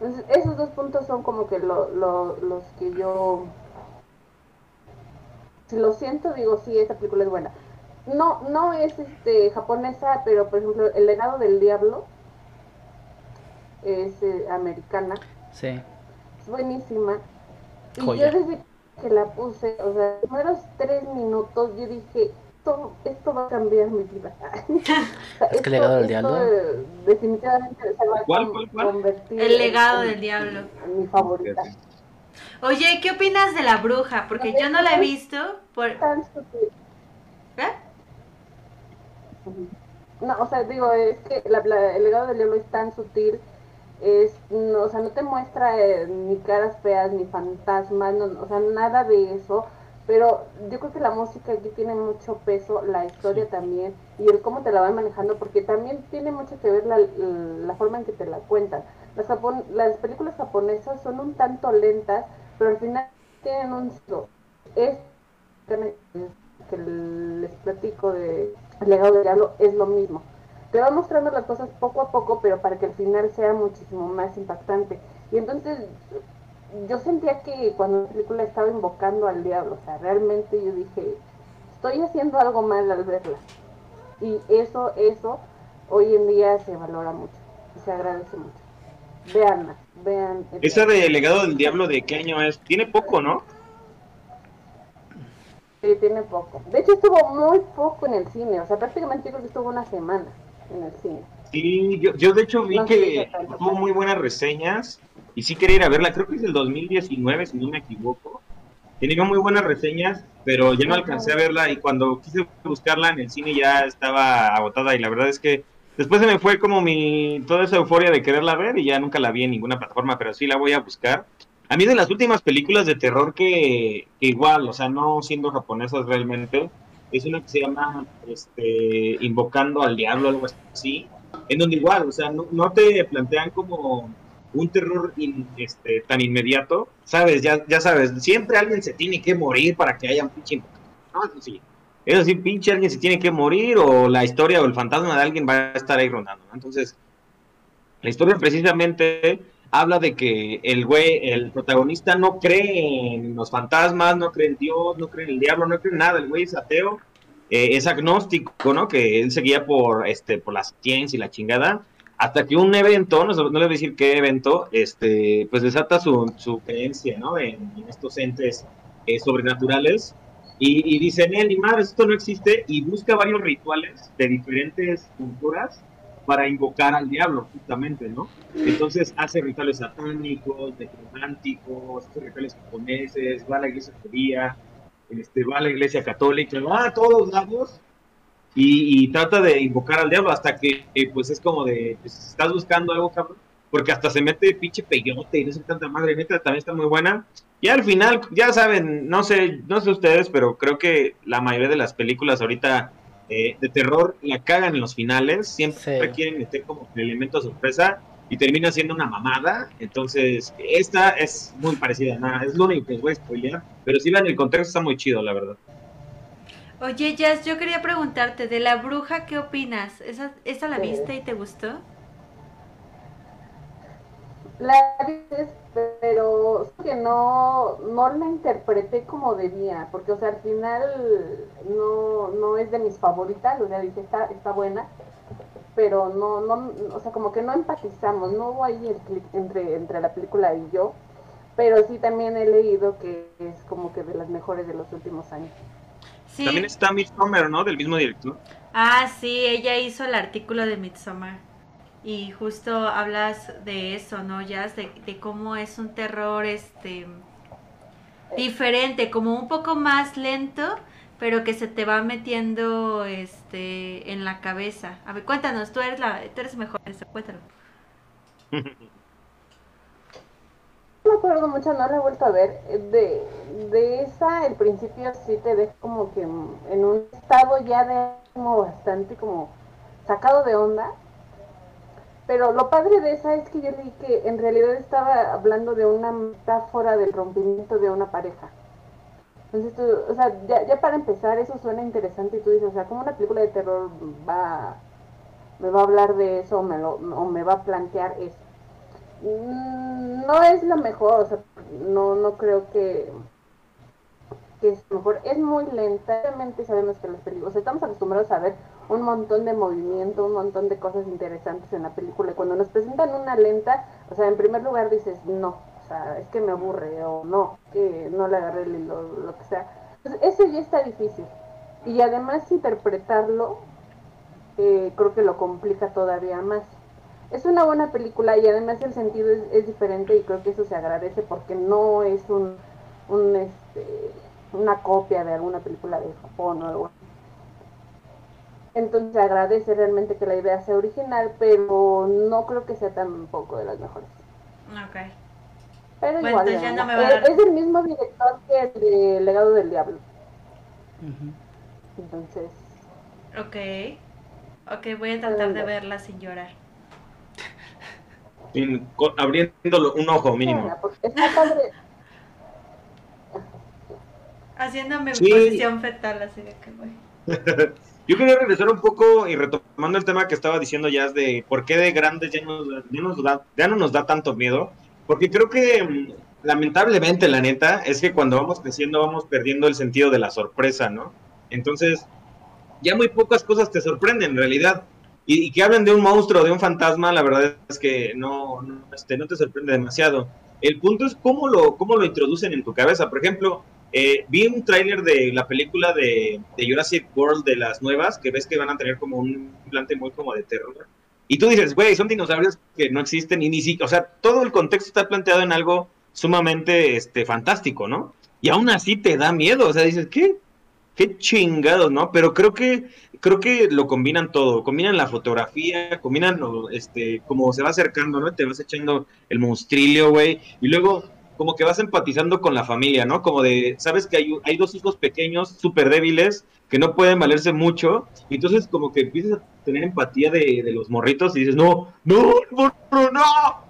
Entonces, esos dos puntos son como que lo, lo- los que yo si lo siento, digo, sí, esa película es buena. No, no es este japonesa, pero por ejemplo, El legado del diablo es eh, americana, Sí. es buenísima. Y Joya. yo desde que la puse, o sea, los primeros tres minutos, yo dije, esto, esto va a cambiar mi vida. (laughs) O sea, Es que el legado del diablo. eh, definitivamente se va a ¿Cuál, cuál, cuál? convertir El en- legado en- del diablo. en mi favorita. Oye, ¿qué opinas de la bruja? Porque yo no la he visto. Por... ¿Eh? No, o sea, digo, es que la- la- el legado del diablo es tan sutil, es, no, o sea, no te muestra eh, ni caras feas, ni fantasmas, no, o sea, nada de eso, pero yo creo que la música aquí tiene mucho peso, la historia también, y el cómo te la van manejando, porque también tiene mucho que ver la, la forma en que te la cuentan. Las, japon- las películas japonesas son un tanto lentas, pero al final tienen un. Es que les platico de El legado del diablo es lo mismo. Te va mostrando las cosas poco a poco, pero para que el final sea muchísimo más impactante. Y entonces yo sentía que cuando la película estaba invocando al diablo, o sea, realmente yo dije, estoy haciendo algo mal al verla. Y eso, eso, hoy en día se valora mucho y se agradece mucho. Veanla, vean. Esa de Legado del Diablo, ¿de qué año es? Tiene poco, ¿no? Sí, tiene poco. De hecho, estuvo muy poco en el cine. O sea, prácticamente yo creo que estuvo una semana en el cine. Sí, yo, yo de hecho vi No que tuvo muy buenas reseñas y sí quería ir a verla, creo que es del 2019, si no me equivoco. Tenía muy buenas reseñas, pero ya no alcancé a verla y cuando quise buscarla en el cine ya estaba agotada y la verdad es que después se me fue como mi toda esa euforia de quererla ver y ya nunca la vi en ninguna plataforma, pero sí la voy a buscar. A mí de las últimas películas de terror que, igual, o sea, no siendo japonesas realmente, es una que se llama este, Invocando al Diablo, algo así, en donde igual, o sea, no, te plantean como un terror este, tan inmediato, sabes, ya, ya sabes, siempre alguien se tiene que morir para que haya un pinche ¿no? Eso sí, eso sí, pinche alguien se tiene que morir o la historia o el fantasma de alguien va a estar ahí rondando, ¿no? Entonces, la historia precisamente habla de que el güey, el protagonista no cree en los fantasmas, no cree en Dios, no cree en el diablo, no cree en nada, el güey es ateo, eh, es agnóstico, ¿no? Que él seguía por, este, por la ciencia y la chingada, hasta que un evento, no, no le voy a decir qué evento, este, pues desata su, su creencia, ¿no? En, en estos entes eh, sobrenaturales. Y, y dice, ni madre, esto no existe, y busca varios rituales de diferentes culturas para invocar al diablo, justamente, ¿no? Entonces hace rituales satánicos, necrománticos, hace rituales japoneses, va a la iglesia judía, este, va a la iglesia católica, va a todos lados y, trata de invocar al diablo hasta que, eh, pues es como de, pues, estás buscando algo, cabrón, porque hasta se mete pinche peyote y no sé tanta madre, neta, también está muy buena. Y al final, ya saben, no sé, no sé ustedes, pero creo que la mayoría de las películas ahorita eh, de terror la cagan en los finales, siempre Sí. quieren meter como el elemento sorpresa y termina siendo una mamada. Entonces, esta es muy parecida, nada, es lo único que les voy a spoilear, pero si vean el contexto está muy chido, la verdad. Oye, Jazz, yo quería preguntarte, de la bruja, ¿qué opinas? ¿Esa, esa la Sí. viste y te gustó? La vi, pero que no, no la interpreté como debía, porque o sea, al final no, no es de mis favoritas, o sea, dice, está, está buena, pero no, no, o sea, como que no empatizamos, no hubo ahí el clic entre, entre la película y yo, pero sí también he leído que es como que de las mejores de los últimos años. Sí. También está Midsommar, ¿no? Del mismo director. Ah, sí, ella hizo el artículo de Midsommar. Y justo hablas de eso, ¿no, Jazz? De, de cómo es un terror, este, diferente, como un poco más lento, pero que se te va metiendo, este, en la cabeza. A ver, cuéntanos, tú eres la, tú eres mejor eso, cuéntalo. (laughs) No me acuerdo mucho, no he vuelto a ver. De, de esa, el principio sí te deja como que en un estado ya de como bastante como sacado de onda. Pero lo padre de esa es que yo leí que en realidad estaba hablando de una metáfora del rompimiento de una pareja. Entonces, tú, o sea, ya, para empezar, eso suena interesante y tú dices, o sea, como una película de terror va, me va a hablar de eso o me, lo, o me va a plantear eso. Mm, No es la mejor, o sea, no, no creo que, que es mejor. Es muy lenta, obviamente sabemos que las películas, o sea, estamos acostumbrados a ver un montón de movimiento, un montón de cosas interesantes en la película. Y cuando nos presentan una lenta, o sea, en primer lugar dices, no, o sea, es que me aburre, o no, que no le agarré el hilo, lo que sea. Entonces, eso ya está difícil. y además interpretarlo eh, creo que lo complica todavía más. Es una buena película y además el sentido es, diferente y creo que eso se agradece porque no es un, este, una copia de alguna película de Japón o algo. Entonces agradece realmente que la idea sea original, pero no creo que sea tampoco de las mejores. Ok. Pero Bueno, igual, entonces ya vean. no me va a Eh, dar- es el mismo director que el de Legado del Diablo. Entonces, Ok. Ok, voy a tratar de verla sin llorar. Sin- abriéndolo un ojo mínimo. está padre. Haciéndome Sí. posición fetal, así de que voy. (laughs) Yo quería regresar un poco y retomando el tema que estaba diciendo ya de por qué de grandes ya, nos- ya nos da- ya no nos da tanto miedo. Porque creo que mm, lamentablemente, la neta, es que cuando vamos creciendo vamos perdiendo el sentido de la sorpresa, ¿no? Entonces, ya muy pocas cosas te sorprenden en realidad. Y, y que hablen de un monstruo, de un fantasma, la verdad es que no, no, este, no te sorprende demasiado. El punto es cómo lo, cómo lo introducen en tu cabeza. Por ejemplo, eh, vi un tráiler de la película de, Jurassic World de las nuevas, que ves que van a tener como un implante muy como de terror. Y tú dices, güey, son dinosaurios que no existen y ni siquiera, o sea, todo el contexto está planteado en algo sumamente este, fantástico, ¿no? Y aún así te da miedo, o sea, dices, ¿qué? Qué chingados, ¿no? Pero creo que creo que lo combinan todo, combinan la fotografía, combinan lo, este, como se va acercando, ¿no? Te vas echando el monstrillo, güey, y luego como que vas empatizando con la familia, ¿no? Como de, sabes que hay, hay dos hijos pequeños, súper débiles, que no pueden valerse mucho, y entonces como que empiezas a tener empatía de, de los morritos y dices, no, no, morro, no.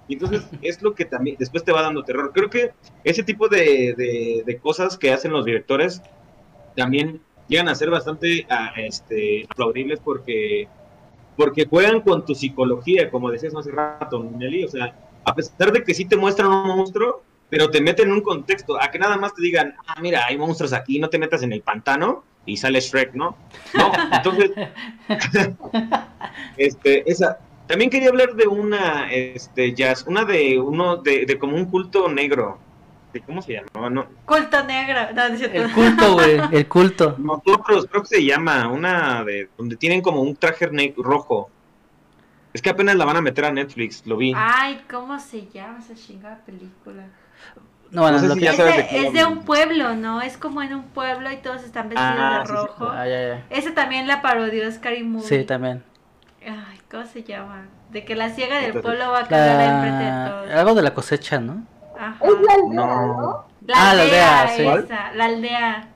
Y entonces es lo que también después te va dando terror. Creo que ese tipo de, de, de cosas que hacen los directores también llegan a ser bastante ah, este, aplaudibles porque, porque juegan con tu psicología, como decías hace rato, Nelly. O sea, a pesar de que sí te muestran un monstruo, pero te meten en un contexto, a que nada más te digan, ah, mira, hay monstruos aquí, no te metas en el pantano y sale Shrek, ¿no? No, entonces, (laughs) este, esa. También quería hablar de una, este, jazz, una de uno, de, de como un culto negro. ¿De ¿Cómo se llama? No, Culto negro. No, no. El culto, güey, el culto. (laughs) Nosotros, creo que se llama, una de donde tienen como un traje rojo. Es que apenas la van a meter a Netflix, lo vi. Ay, ¿cómo se llama esa chingada película? No, bueno, No sé si ya Es sabes de, qué es de un pueblo, ¿no? Es como en un pueblo y todos están vestidos Ah, de sí, sí. rojo. Ah, ya, ya. Ese también la parodió Scary Movie. Sí, también. Ay, ¿cómo se llama? De que la ciega del Entonces, pueblo va a cagar enfrente de La... todos. Algo de la cosecha, ¿no? Ajá. Es la aldea, No. ¿no? La Ah, la aldea, aldea, sí. esa, la aldea.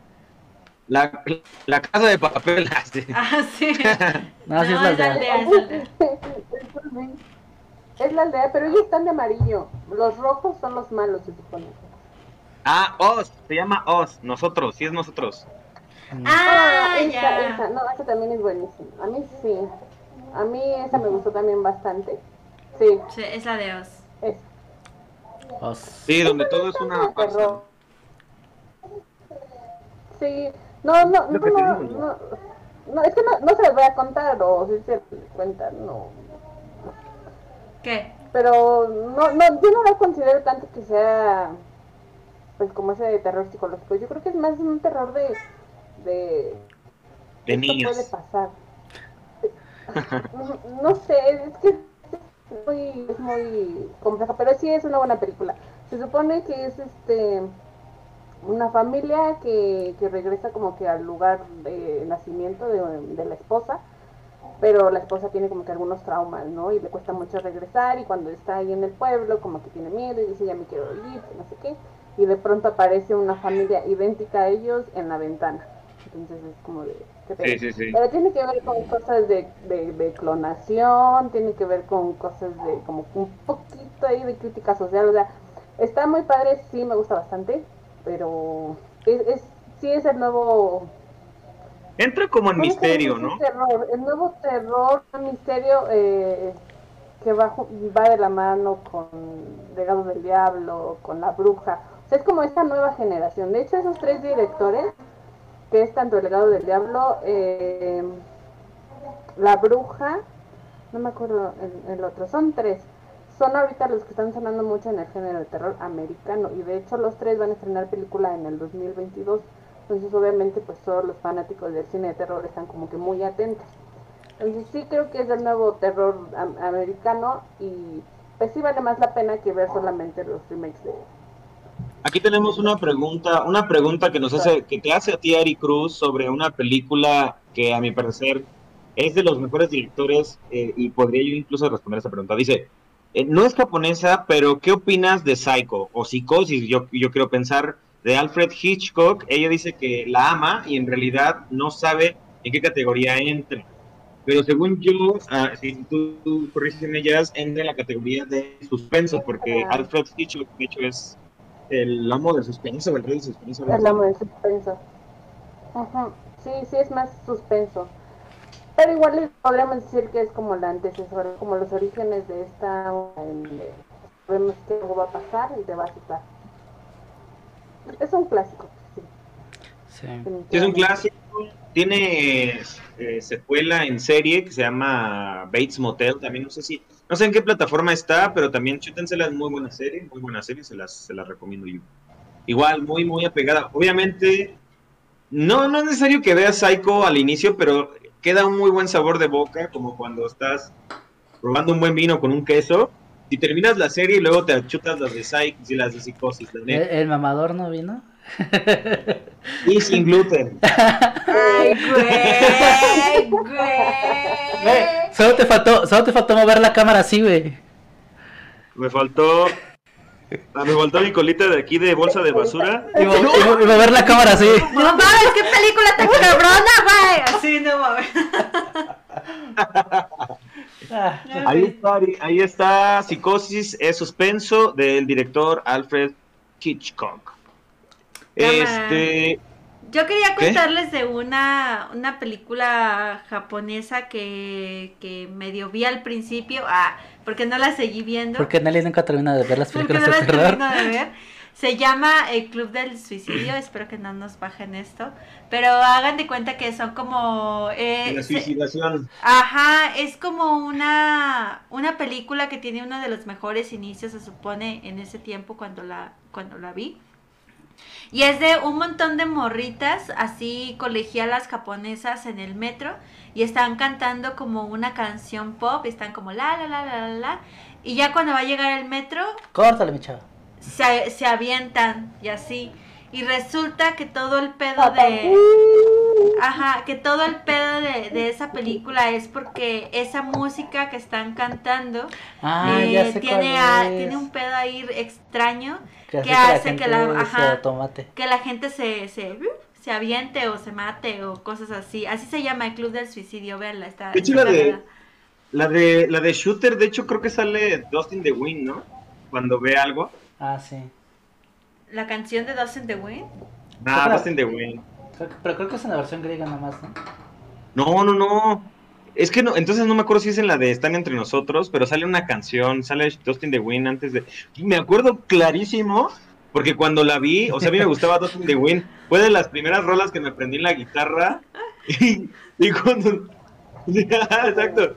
La, la casa de papel. así. Ah, sí. No, sí es la aldea. es la aldea. Es la aldea, pero ellos están de amarillo. Los rojos son los malos, se supone. Ah, Oz, se llama Oz, nosotros, sí es nosotros. Ah, esa, ya. esa, no, esa también es buenísima. A mí sí. A mí esa me gustó también bastante. Sí, Sí, es la de Oz. es Os- Sí, donde todo es una terror. Sí, no, no, no, no, no, no, es que no, no se les voy a contar, o si se les cuentan, no. ¿Qué? Pero no, no, yo no la considero tanto que sea, pues como ese de terror psicológico. Yo creo que es más un terror de, de, De esto niños. puede pasar. (laughs) no sé, es que es muy, es muy compleja, pero sí es una buena película. Se supone que es este una familia que, que regresa como que al lugar de nacimiento de, de la esposa, pero la esposa tiene como que algunos traumas, ¿no? Y le cuesta mucho regresar y cuando está ahí en el pueblo como que tiene miedo y dice ya me quiero ir, no sé qué, y de pronto aparece una familia idéntica a ellos en la ventana. Entonces es como de... Sí, sí, sí. Pero tiene que ver con cosas de, de, de clonación, tiene que ver con cosas de como un poquito ahí de crítica social, o sea, está muy padre, sí me gusta bastante, pero es, es sí es el nuevo Entra como en ¿cómo se misterio? ¿no? Terror, el nuevo terror, misterio eh, que va, va de la mano con Legado del Diablo, con La Bruja. O sea, es como esta nueva generación. De hecho, esos tres directores, que es tanto El Legado del Diablo, eh, La Bruja, no me acuerdo el, el otro, son tres. Son ahorita los que están sonando mucho en el género de terror americano. Y de hecho, los tres van a estrenar película en el 2022. Entonces obviamente pues todos los fanáticos del cine de terror están como que muy atentos. Entonces sí creo que es el nuevo terror am- americano y pues sí vale más la pena que ver solamente los remakes de... Aquí tenemos una pregunta, una pregunta que nos hace, que te hace a ti Ari Cruz sobre una película que a mi parecer es de los mejores directores eh, y podría yo incluso responder esa pregunta. Dice, eh, no es japonesa, pero ¿qué opinas de Psycho o Psicosis? Yo, yo quiero pensar de Alfred Hitchcock. Ella dice que la ama y en realidad no sabe en qué categoría entra. Pero según yo, ah, si tú, tú corriges en ellas, entra en la categoría de suspenso, porque Ajá. Alfred Hitchcock, de hecho, es el amo del suspenso, el rey del suspenso. El amo del suspenso. Sí, sí es más suspenso. Pero igual le podríamos decir que es como la antecesora, como los orígenes de esta... que algo va a pasar y te va a asustar. Es un clásico, sí. Es un clásico. Tiene eh, secuela en serie que se llama Bates Motel. También no sé si, no sé en qué plataforma está, pero también chútensela, es muy buena serie, muy buena serie, se las, se las recomiendo yo. Igual, muy, muy apegada. Obviamente, no, no es necesario que veas Psycho al inicio, pero queda un muy buen sabor de boca, como cuando estás probando un buen vino con un queso. Si terminas la serie y luego te chutas las de Psycho y las de Psicosis, la ¿El, neta. el mamador no vino? Y sin gluten. Ay, güey, güey. Güey, solo te faltó, solo te faltó mover la cámara así, güey. Me faltó. ah, me faltó mi colita de aquí de bolsa de basura. Y, mo- y mo- y mover la cámara así. No mames, qué película tan (laughs) cabrona, güey. Así no mames. (laughs) Ah, Ahí está, ahí está Psicosis, es suspenso del director Alfred Hitchcock. Este. Yo quería ¿Qué? contarles de una, una película japonesa que, que medio vi al principio, ah, porque no la seguí viendo. Porque Nelly nunca termina de ver las películas no de las terror. termino de ver. Se llama El Club del Suicidio, (clears throat) espero que no nos bajen esto. Pero hagan de cuenta que son como... eh, La se- suicidación. Ajá, es como una, una película que tiene uno de los mejores inicios, se supone, en ese tiempo cuando la, cuando la vi. Y es de un montón de morritas, así colegialas japonesas en el metro, y están cantando como una canción pop, y están como la, la, la, la, la, la. Y ya cuando va a llegar el metro, Córtale, mi chavo. Se, se avientan y así. Y resulta que todo el pedo de... Ajá, que todo el pedo de, de esa película es porque esa música que están cantando Ah, eh, ya sé tiene, cuál a- es. tiene un pedo ahí extraño que que hace que la- gente ajá. tomate. que la gente se, se, se aviente o se mate o cosas así. Así se llama el Club del Suicidio, véanla, está... De hecho, está la de-. La de, la de Shooter, de hecho, creo que sale Dustin the Wind, ¿no? Cuando ve algo. Ah, sí. La canción de Dust in the Wind. Ah. Dustin the Wind. Creo que- pero creo que es en la versión griega nomás, ¿no? No, no, no. Es que no, entonces no me acuerdo si es en la de Están entre nosotros, pero sale una canción, sale Dustin the Wind antes de. Y me acuerdo clarísimo, porque cuando la vi, o sea, a mí me gustaba Dustin the Wind. Fue de las primeras rolas que me aprendí en la guitarra. Y, y cuando. (laughs) Exacto.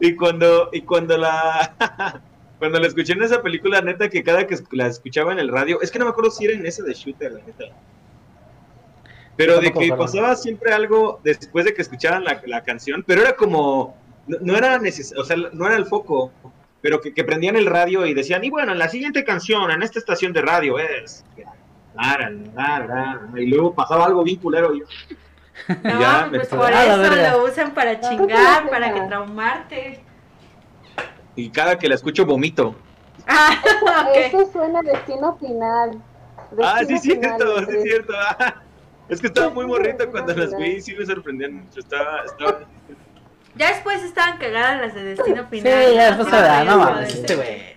Y cuando, y cuando la. (laughs) Cuando la escuché en esa película, neta, que cada que la escuchaba en el radio, es que no me acuerdo si era en esa de Shooter, la neta. Pero de que pasaba siempre algo después de que escuchaban la, la canción, pero era como, no, no era neces o sea, no era el foco, pero que, que prendían el radio y decían, y bueno, en la siguiente canción, en esta estación de radio es... la, la, la, la", Y luego pasaba algo bien culero. Y yo, (laughs) No, ya, pues por Ah, eso lo usan para chingar, para que traumarte. Y cada que la escucho vomito. Ah, (laughs) ok. Eso suena a destino final. Ah, sí, Destino cierto, Final, sí, tres. cierto. ah. (laughs) Es que estaba muy Sí, morrito sí, cuando sí, las sí. vi y sí me sorprendían mucho. Estaba, estaba... Ya después estaban cagadas las de Destino Sí, Final. ya ¿no? después Sí, se da, ya no mames, este ser. güey.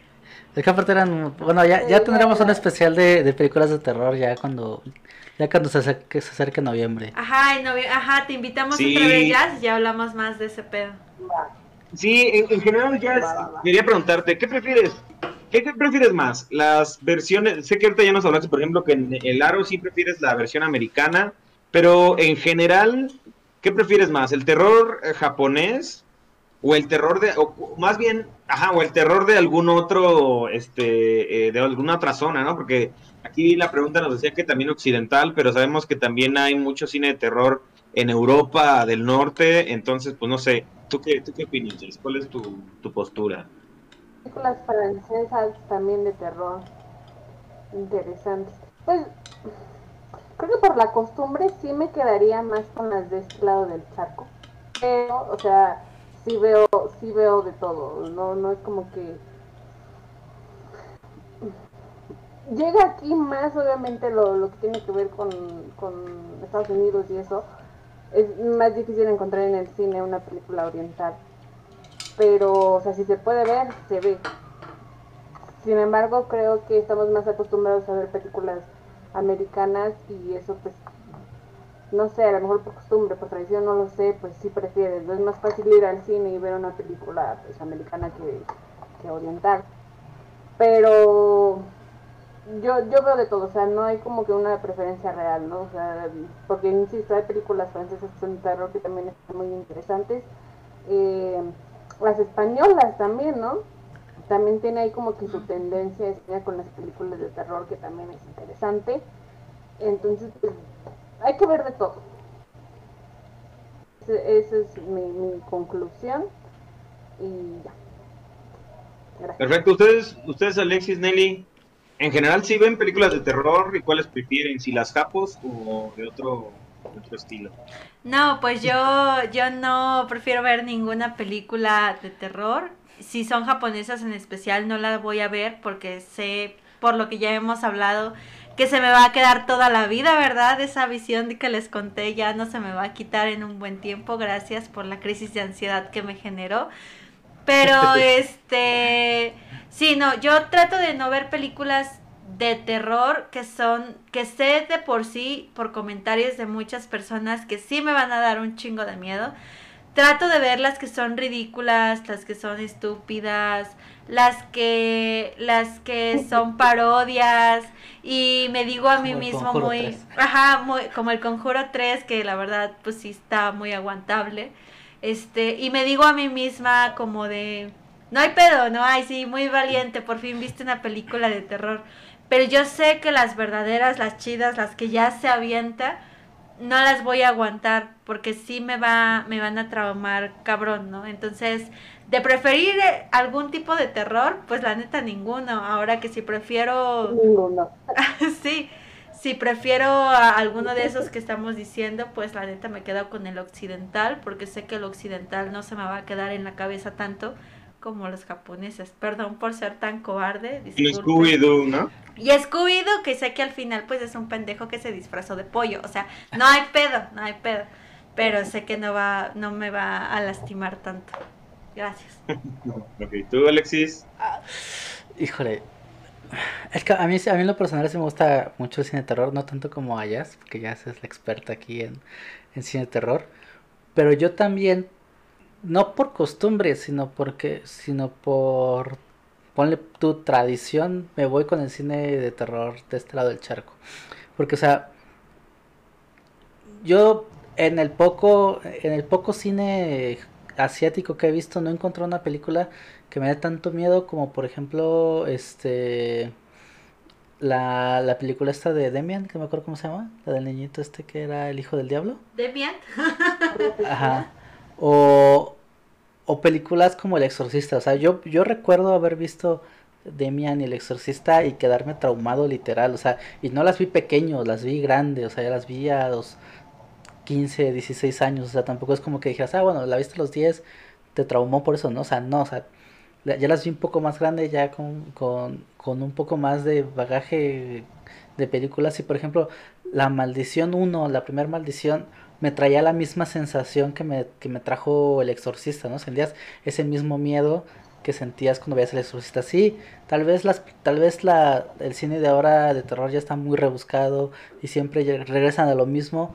Es que aparte eran, bueno, ya, ya Sí, tendremos ya. un especial de, de películas de terror ya cuando, ya cuando se acerque, se acerque noviembre. Ajá, y novie- ajá, te invitamos Sí. otra vez ya, ya hablamos más de ese pedo. Sí, en, en general ya es- quería preguntarte, ¿qué prefieres? ¿Qué, qué prefieres más? Las versiones, sé que ahorita ya nos hablaste, por ejemplo, que en el Aro sí prefieres la versión americana, pero en general, ¿qué prefieres más? ¿El terror eh, japonés o el terror de, o más bien, ajá, o el terror de algún otro, este, eh, de alguna otra zona, ¿no? Porque aquí la pregunta nos decía que también occidental, pero sabemos que también hay mucho cine de terror en Europa del Norte, entonces, pues no sé, ¿tú qué, tú qué opinas? ¿Cuál es tu, tu postura? Películas francesas también de terror, interesantes. Pues, creo que por la costumbre sí me quedaría más con las de este lado del charco, pero, o sea sí veo, sí veo de todo, no, no es como que llega aquí más obviamente lo, lo que tiene que ver con, con Estados Unidos y eso, es más difícil encontrar en el cine una película oriental. Pero, o sea, si se puede ver, se ve. Sin embargo, creo que estamos más acostumbrados a ver películas americanas y eso pues no sé, a lo mejor por costumbre, por tradición, no lo sé, pues sí prefieres. Es más fácil ir al cine y ver una película pues, americana que, que oriental. Pero yo, yo veo de todo, o sea, no hay como que una preferencia real, ¿no? O sea, porque insisto, hay películas francesas que son de terror que también están muy interesantes. Eh, las españolas también, ¿no? También tiene ahí como que su tendencia con las películas de terror que también es interesante. Entonces, pues, hay que ver de todo. Esa es mi, conclusión. Y ya. Gracias. Perfecto. Ustedes, ustedes, Alexis, Nelly, en general, si ven películas de terror y cuáles prefieren? ¿Si las japos o de otro, otro estilo? No, pues yo, yo no prefiero ver ninguna película de terror. Si son japonesas en especial, no las voy a ver porque sé, por lo que ya hemos hablado, que se me va a quedar toda la vida, ¿verdad? Esa visión que les conté ya no se me va a quitar en un buen tiempo, gracias por la crisis de ansiedad que me generó. Pero (laughs) este, sí, no, yo trato de no ver películas de terror que son, que sé de por sí, por comentarios de muchas personas, que sí me van a dar un chingo de miedo. Trato de ver las que son ridículas, las que son estúpidas, las que las que son (laughs) parodias y me digo a mí mismo muy ajá muy como el conjuro 3 que la verdad pues sí está muy aguantable este y me digo a mí misma como de no hay pedo no hay sí muy valiente por fin viste una película de terror pero yo sé que las verdaderas las chidas las que ya se avienta no las voy a aguantar porque sí me va me van a traumar cabrón no entonces de preferir eh, algún tipo de terror, pues la neta ninguno. Ahora que si prefiero... Ninguno. (laughs) sí, si prefiero a alguno de esos que estamos diciendo, pues la neta me quedo con el occidental, porque sé que el occidental no se me va a quedar en la cabeza tanto como los japoneses. Perdón por ser tan cobarde. Y Scooby-Doo, ¿no? Y Scooby-Doo, que sé que al final pues es un pendejo que se disfrazó de pollo. O sea, no hay pedo, no hay pedo. Pero sé que no va, no me va a lastimar tanto. Gracias. (laughs) ok, ¿tú, Alexis? híjole. Es que a mí, a mí en lo personal sí me gusta mucho el cine de terror, no tanto como Ayas, porque Ayas es la experta aquí en, en cine de terror. Pero yo también, no por costumbre, sino porque, sino por, ponle tu tradición, me voy con el cine de terror de este lado del charco. Porque, o sea, yo en el poco, en el poco cine asiático que he visto no encontré una película que me dé tanto miedo como por ejemplo este la, la película esta de Demian, que me acuerdo cómo se llama, la del niñito este que era el hijo del diablo. Demian. (laughs) Ajá. O, o películas como El Exorcista, o sea, yo, yo recuerdo haber visto Demian y El Exorcista y quedarme traumado literal, o sea, y no las vi pequeño, las vi grande, o sea, ya las vi a los 15, 16 años, o sea, tampoco es como que dijeras, ah, bueno, la viste a los 10, te traumó por eso, ¿no? O sea, no, o sea, ya las vi un poco más grande, ya con, con, con un poco más de bagaje de películas. Y por ejemplo, La Maldición 1, la primera maldición, me traía la misma sensación que me, que me trajo El Exorcista, ¿no? Sentías ese mismo miedo que sentías cuando veías El Exorcista. Sí, tal vez, las, tal vez la, el cine de ahora de terror ya está muy rebuscado y siempre regresan a lo mismo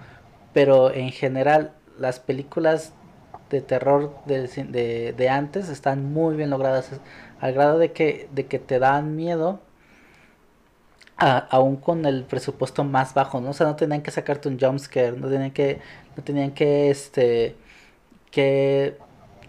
pero en general las películas de terror de, de, antes están muy bien logradas al grado de que, de que te dan miedo aún con el presupuesto más bajo, ¿no? O sea, no tenían que sacarte un jumpscare, no tenían que, no tenían que, este, que,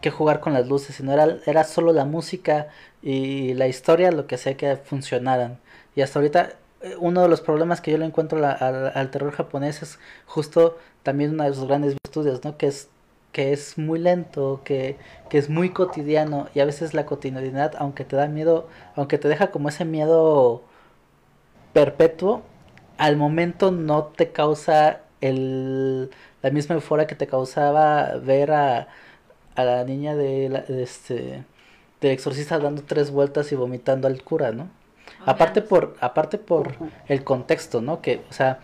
que jugar con las luces, sino era, era solo la música y la historia lo que hacía que funcionaran. Y hasta ahorita eh, uno de los problemas que yo le encuentro la- al, al terror japonés es justo también una de sus grandes virtudes, ¿no? Que es que es muy lento, que, que es muy cotidiano y a veces la cotidianidad, aunque te da miedo, aunque te deja como ese miedo perpetuo, al momento no te causa el, la misma euforia que te causaba ver a, a la niña de, la- de este del exorcista dando tres vueltas y vomitando al cura, ¿no? Aparte por, aparte por el contexto, ¿no? Que, o sea,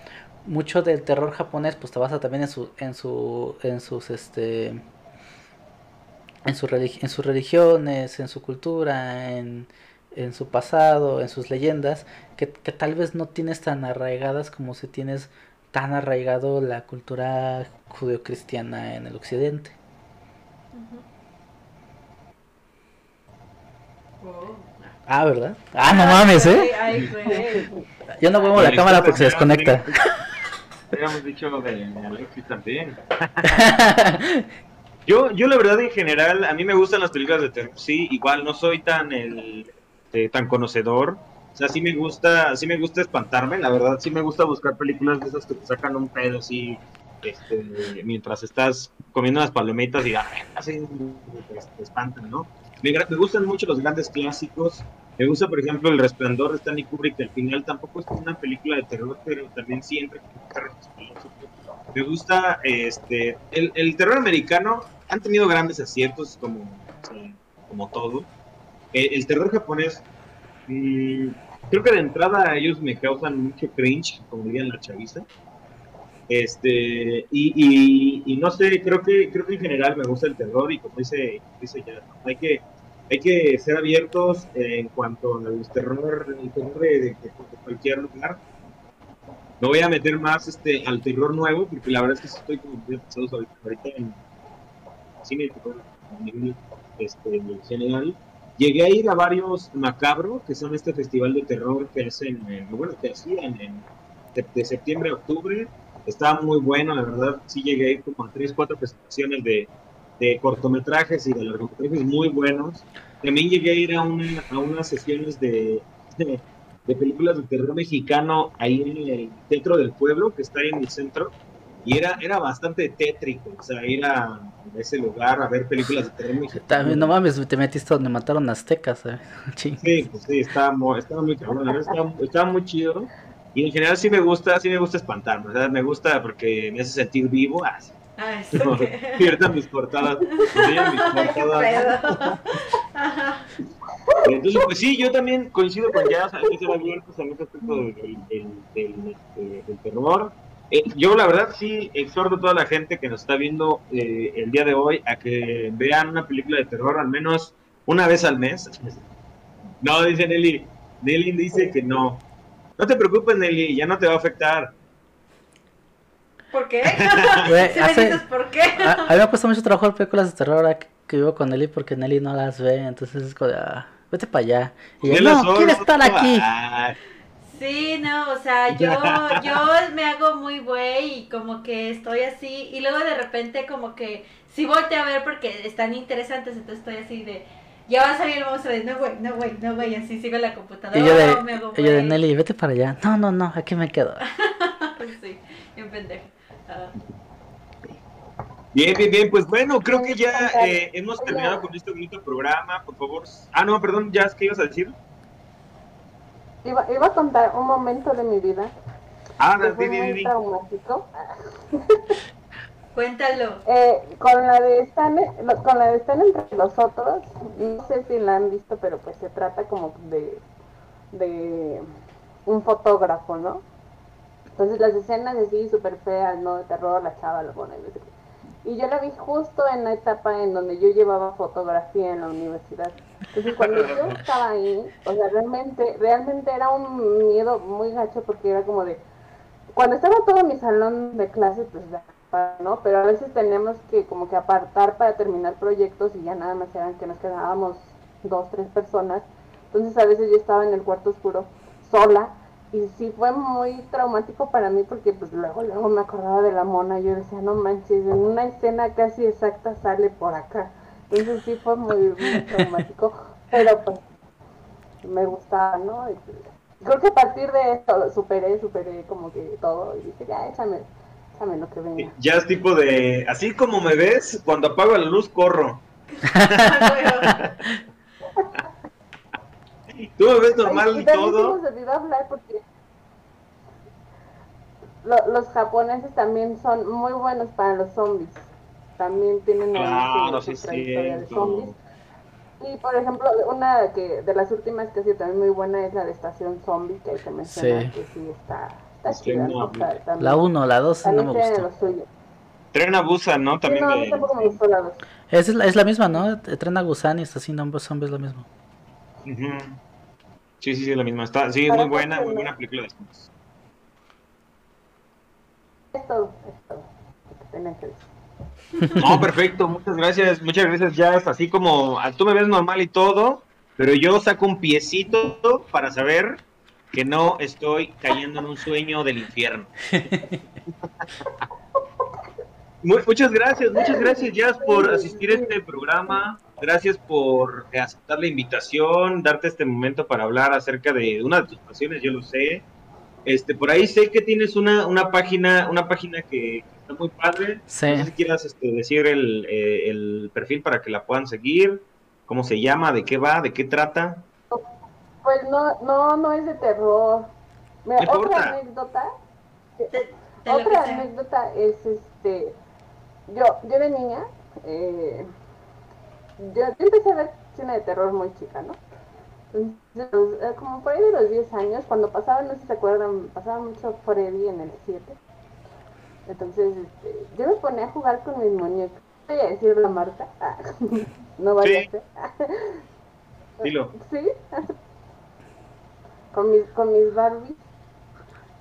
mucho del terror japonés, pues te basa también en su, en su, en sus, este, en, su en sus religiones, en su cultura, en, en su pasado, en sus leyendas, que, que tal vez no tienes tan arraigadas como si tienes tan arraigado la cultura judeocristiana en el occidente. Ah, ¿verdad? Ah, no mames, ¿eh? Ay. Yo no muevo la cámara porque se desconecta. Habíamos dicho de Alexis también. (laughs) Yo, yo la verdad en general, a mí me gustan las películas de terror. Sí, igual no soy tan el eh, tan conocedor. O sea, sí me gusta, sí me gusta espantarme, la verdad, sí me gusta buscar películas de esas que te sacan un pedo así, este, mientras estás comiendo unas palomitas y ah, así te, te espantan, ¿no? Me, me gustan mucho los grandes clásicos. Me gusta, por ejemplo, El Resplandor de Stanley Kubrick, al final tampoco es una película de terror, pero también psicológico. Me gusta este el, el terror americano, han tenido grandes aciertos como, como todo. El, el terror japonés, mm, creo que de entrada ellos me causan mucho cringe, como dirían la chaviza. Este, y, y, no sé, creo que, creo que en general me gusta el terror y como dice, dice ya, hay que, hay que ser abiertos eh, en cuanto al terror, el terror de, de- cualquier lugar. No voy a meter más este al terror nuevo, porque la verdad es que estoy como muy ahorita, en cine de terror este, general. Llegué a ir a varios macabro, que son este festival de terror que hacen, en- bueno, que hacían en, de, septiembre a octubre. Estaba muy bueno, la verdad, sí llegué a ir como a tres, cuatro presentaciones de, de cortometrajes y de largometrajes muy buenos. También llegué a ir a, una- a unas sesiones de, (laughs) de, de películas de terror mexicano ahí en el centro del pueblo, que está ahí en el centro, y era, era bastante tétrico, o sea, ir a, a ese lugar a ver películas de terror mexicano. También, no mames, te metiste donde mataron aztecas, ¿eh? (laughs) Sí, pues sí, estaba muy, estaba muy cabrón, estaba, estaba muy chido. Y en general sí me gusta, sí me gusta espantarme, o sea, me gusta porque me hace sentir vivo. Ah, sí. Ay, No, pierdan (laughs) mis portadas, enseñan mis (laughs) portadas. Entonces, pues sí, yo también coincido con Jazz, hay que ser abiertos en ese aspecto del, del, del, del, este, del terror. Eh, yo la verdad sí exhorto a toda la gente que nos está viendo eh, el día de hoy a que vean una película de terror al menos una vez al mes. (laughs) No, dice Nelly. Nelly dice que no. No te preocupes, Nelly, ya no te va a afectar. ¿Por qué? (laughs) (laughs) Güey, Si me hace- dices por qué. A, a mí me ha costado mucho trabajo ver películas de terror ahora que, que vivo con Nelly porque Nelly no las ve, entonces es como de, ah, vete para allá. Y yo, no, quiero estar aquí. Ay, Sí, no, o sea, (laughs) yo, yo me hago muy güey y como que estoy así y luego de repente como que sí volteo a ver porque están interesantes, entonces estoy así de, ya va a salir el monstruo de, no güey, no güey, no güey, así sigo en la computadora. Y yo de, me hago y yo de. Nelly, vete para allá. No, no, no, aquí me quedo. (laughs) Sí, bien pendejo. Ah. Bien, bien, bien. Pues bueno, creo que ya eh, hemos terminado con este bonito programa. Por favor. Ah, no, perdón, Jazz, ¿qué ibas a decir? Iba, iba a contar un momento de mi vida Ah, que fue di, di, muy di. traumático. (laughs) Cuéntalo. Eh, con la de lo- con la de estar entre nosotros, no sé si la han visto, pero pues se trata como de, de un fotógrafo, ¿no? Entonces las escenas así súper feas, ¿no? De terror, la chava lo pone, no sé qué. Y yo la vi justo en la etapa en donde yo llevaba fotografía en la universidad. Entonces cuando yo (laughs) estaba ahí, o sea, realmente, realmente era un miedo muy gacho porque era como de, cuando estaba todo mi salón de clases, pues ¿no? Pero a veces tenemos que como que apartar para terminar proyectos y ya nada más eran que nos quedábamos dos, tres personas. Entonces a veces yo estaba en el cuarto oscuro sola y sí fue muy traumático para mí porque pues luego, luego me acordaba de la mona. Yo decía, no manches, en una escena casi exacta sale por acá. Entonces sí fue muy, muy (laughs) traumático, pero pues me gustaba, ¿no? Y, pues, creo que a partir de esto superé, superé como que todo y dije, ya, échame, échame lo que venga. Ya es tipo de, así como me ves, cuando apago la luz corro. (laughs) (laughs) Tú me ves normal Ay, y se todo. nos hablar porque lo- los japoneses también son muy buenos para los zombies. También tienen Claro, su- sí, trayectoria de zombies. Y por ejemplo, una que de las últimas que ha sido también muy buena es la de Estación Zombie, que hay que mencionar Sí. que sí está, está Sí, chida, no, ¿no? Está- La 1, la 2 no me gustó. Tren a Busan, ¿no? Sí, También no, a mí de... tampoco me gustó la dos. Es la, es la misma, ¿no? Tren a Busan y Hombres Zombies es lo mismo. Ujú. Sí, sí, sí, la misma. Está, sí, es muy buena, muy buena película de zombies. Es todo, es todo. No, perfecto, muchas gracias, muchas gracias, Jazz. Así como ah, tú me ves normal y todo, pero yo saco un piecito para saber que no estoy cayendo en un sueño del infierno. (laughs) Mu- muchas gracias, muchas gracias, Jazz, por asistir a este programa. Gracias por eh, aceptar la invitación, darte este momento para hablar acerca de una de tus pasiones, yo lo sé. Este, por ahí sé que tienes una, una página, una página que, está muy padre. Sí. No sé si quieras este, decir el, eh, el perfil para que la puedan seguir, cómo se llama, de qué va, de qué trata. Pues no, no, no es de terror. Mira, No importa. otra anécdota. De- de lo otra anécdota es este. Yo, yo de niña, eh, yo, yo empecé a ver cine de terror muy chica, ¿no? Entonces, eh, como por ahí de los 10 años, cuando pasaba, no sé si se acuerdan, pasaba mucho Freddy en el 7. Entonces, este, yo me ponía a jugar con mis muñecos. Voy a decir la marca. Ah, (laughs) no vaya Sí. a ser. (laughs) Dilo. Sí, con mis, con mis Barbies.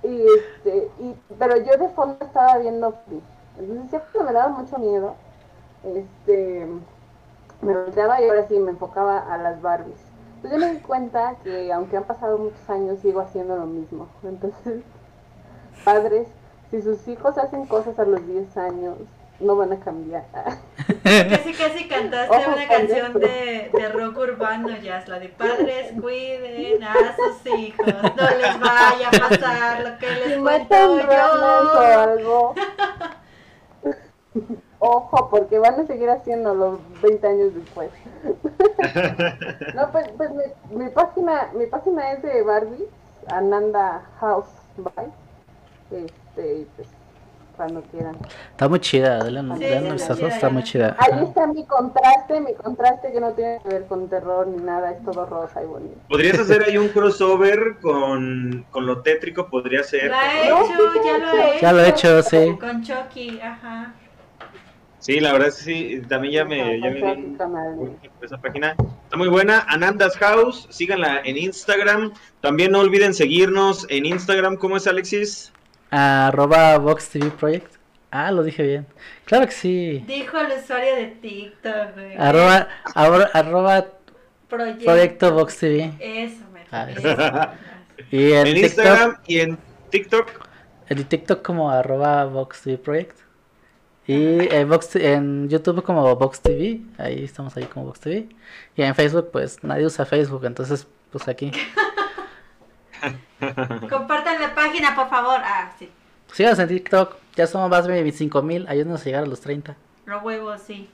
Y este, y, pero yo de fondo estaba viendo. Entonces siempre me daba mucho miedo. Este, me volteaba y ahora sí me enfocaba a las Barbies. Entonces yo me di cuenta que aunque han pasado muchos años sigo haciendo lo mismo. Entonces, (laughs) padres, si sus hijos hacen cosas a los 10 años, no van a cambiar. (laughs) Casi casi cantaste Ojo, una canción de, de rock urbano, ya es la de padres cuiden a sus hijos, no les vaya a pasar lo que les cuento yo. algo. (laughs) Ojo, porque van a seguir haciéndolo 20 años después. (laughs) no, pues, pues mi, mi página, mi página es de Barbie, Ananda House by. Este, y pues cuando quieran. Está muy chida, un Sí, sí, está muy chida. Ahí está mi contraste, mi contraste que no tiene que ver con terror ni nada, es todo rosa y bonito. Podrías hacer ahí un crossover con, con lo tétrico, podría ser. Lo ha hecho, ya lo he Ya lo he hecho, sí. Con Chucky, ajá. Sí, la verdad es que sí, también ya me, ya me esa página. Está muy buena, Ananda's House, síganla en Instagram. También no olviden seguirnos en Instagram, ¿cómo es Alexis? Arroba Vox TV Project. Ah, lo dije bien. Claro que sí. Dijo el usuario de TikTok, güey. Arroba, arroba, arroba Proyecto. Proyecto Vox TV. Eso, me Ah, eso. Y en, En TikTok, Instagram y en TikTok. en TikTok como arroba Vox TV Project. Y en, Vox, en YouTube como Vox TV. Ahí estamos ahí como Vox TV. Y en Facebook, pues nadie usa Facebook. Entonces, pues aquí. (laughs) Compartan la página, por favor. Ah, sí. Síganos en TikTok. Ya somos más de 25 mil. Ayúdenos a llegar a los 30. Los huevos, sí.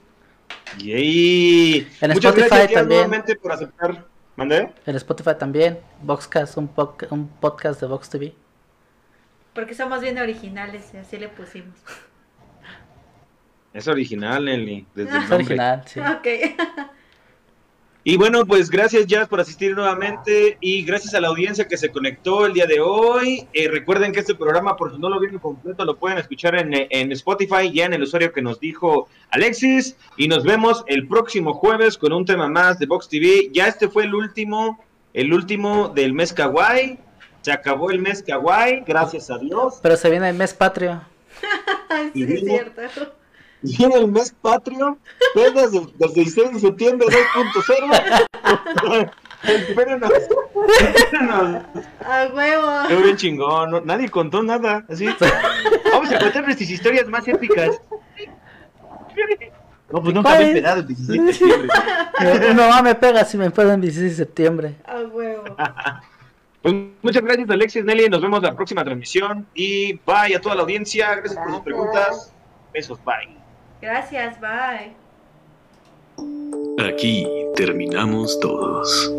Yay. En Muchas Spotify gracias también. nuevamente por aceptar. ¿Mandé? En Spotify también. Voxcast, un, un podcast de Vox TV. Porque somos bien originales y así le pusimos. Es original, Nelly. Desde el nombre. original, sí. Ok. (laughs) Y bueno, pues gracias Jazz por asistir nuevamente y gracias a la audiencia que se conectó el día de hoy. Eh, recuerden que este programa, por si no lo vieron completo, lo pueden escuchar en, en Spotify, ya en el usuario que nos dijo Alexis. Y nos vemos el próximo jueves con un tema más de Vox TV. Ya este fue el último, el último del mes Kawaii. Se acabó el mes Kawaii, gracias a Dios. Pero se viene el mes patrio. (laughs) Sí, es cierto. Viene el mes patrio, desde, desde el 16 de septiembre 2.0. Espérenos, espérenos. A huevo. Qué bien chingón, no- nadie contó nada, así. Vamos a contar nuestras historias más épicas. No, pues nunca me he pedado el 16 de septiembre. Mi mamá me pega si me pueden 16 de septiembre. A huevo. Pues muchas gracias Alexis, Nelly, nos vemos la próxima transmisión y bye a toda la audiencia, gracias por sus preguntas, besos, bye. Gracias, bye. Aquí terminamos todos.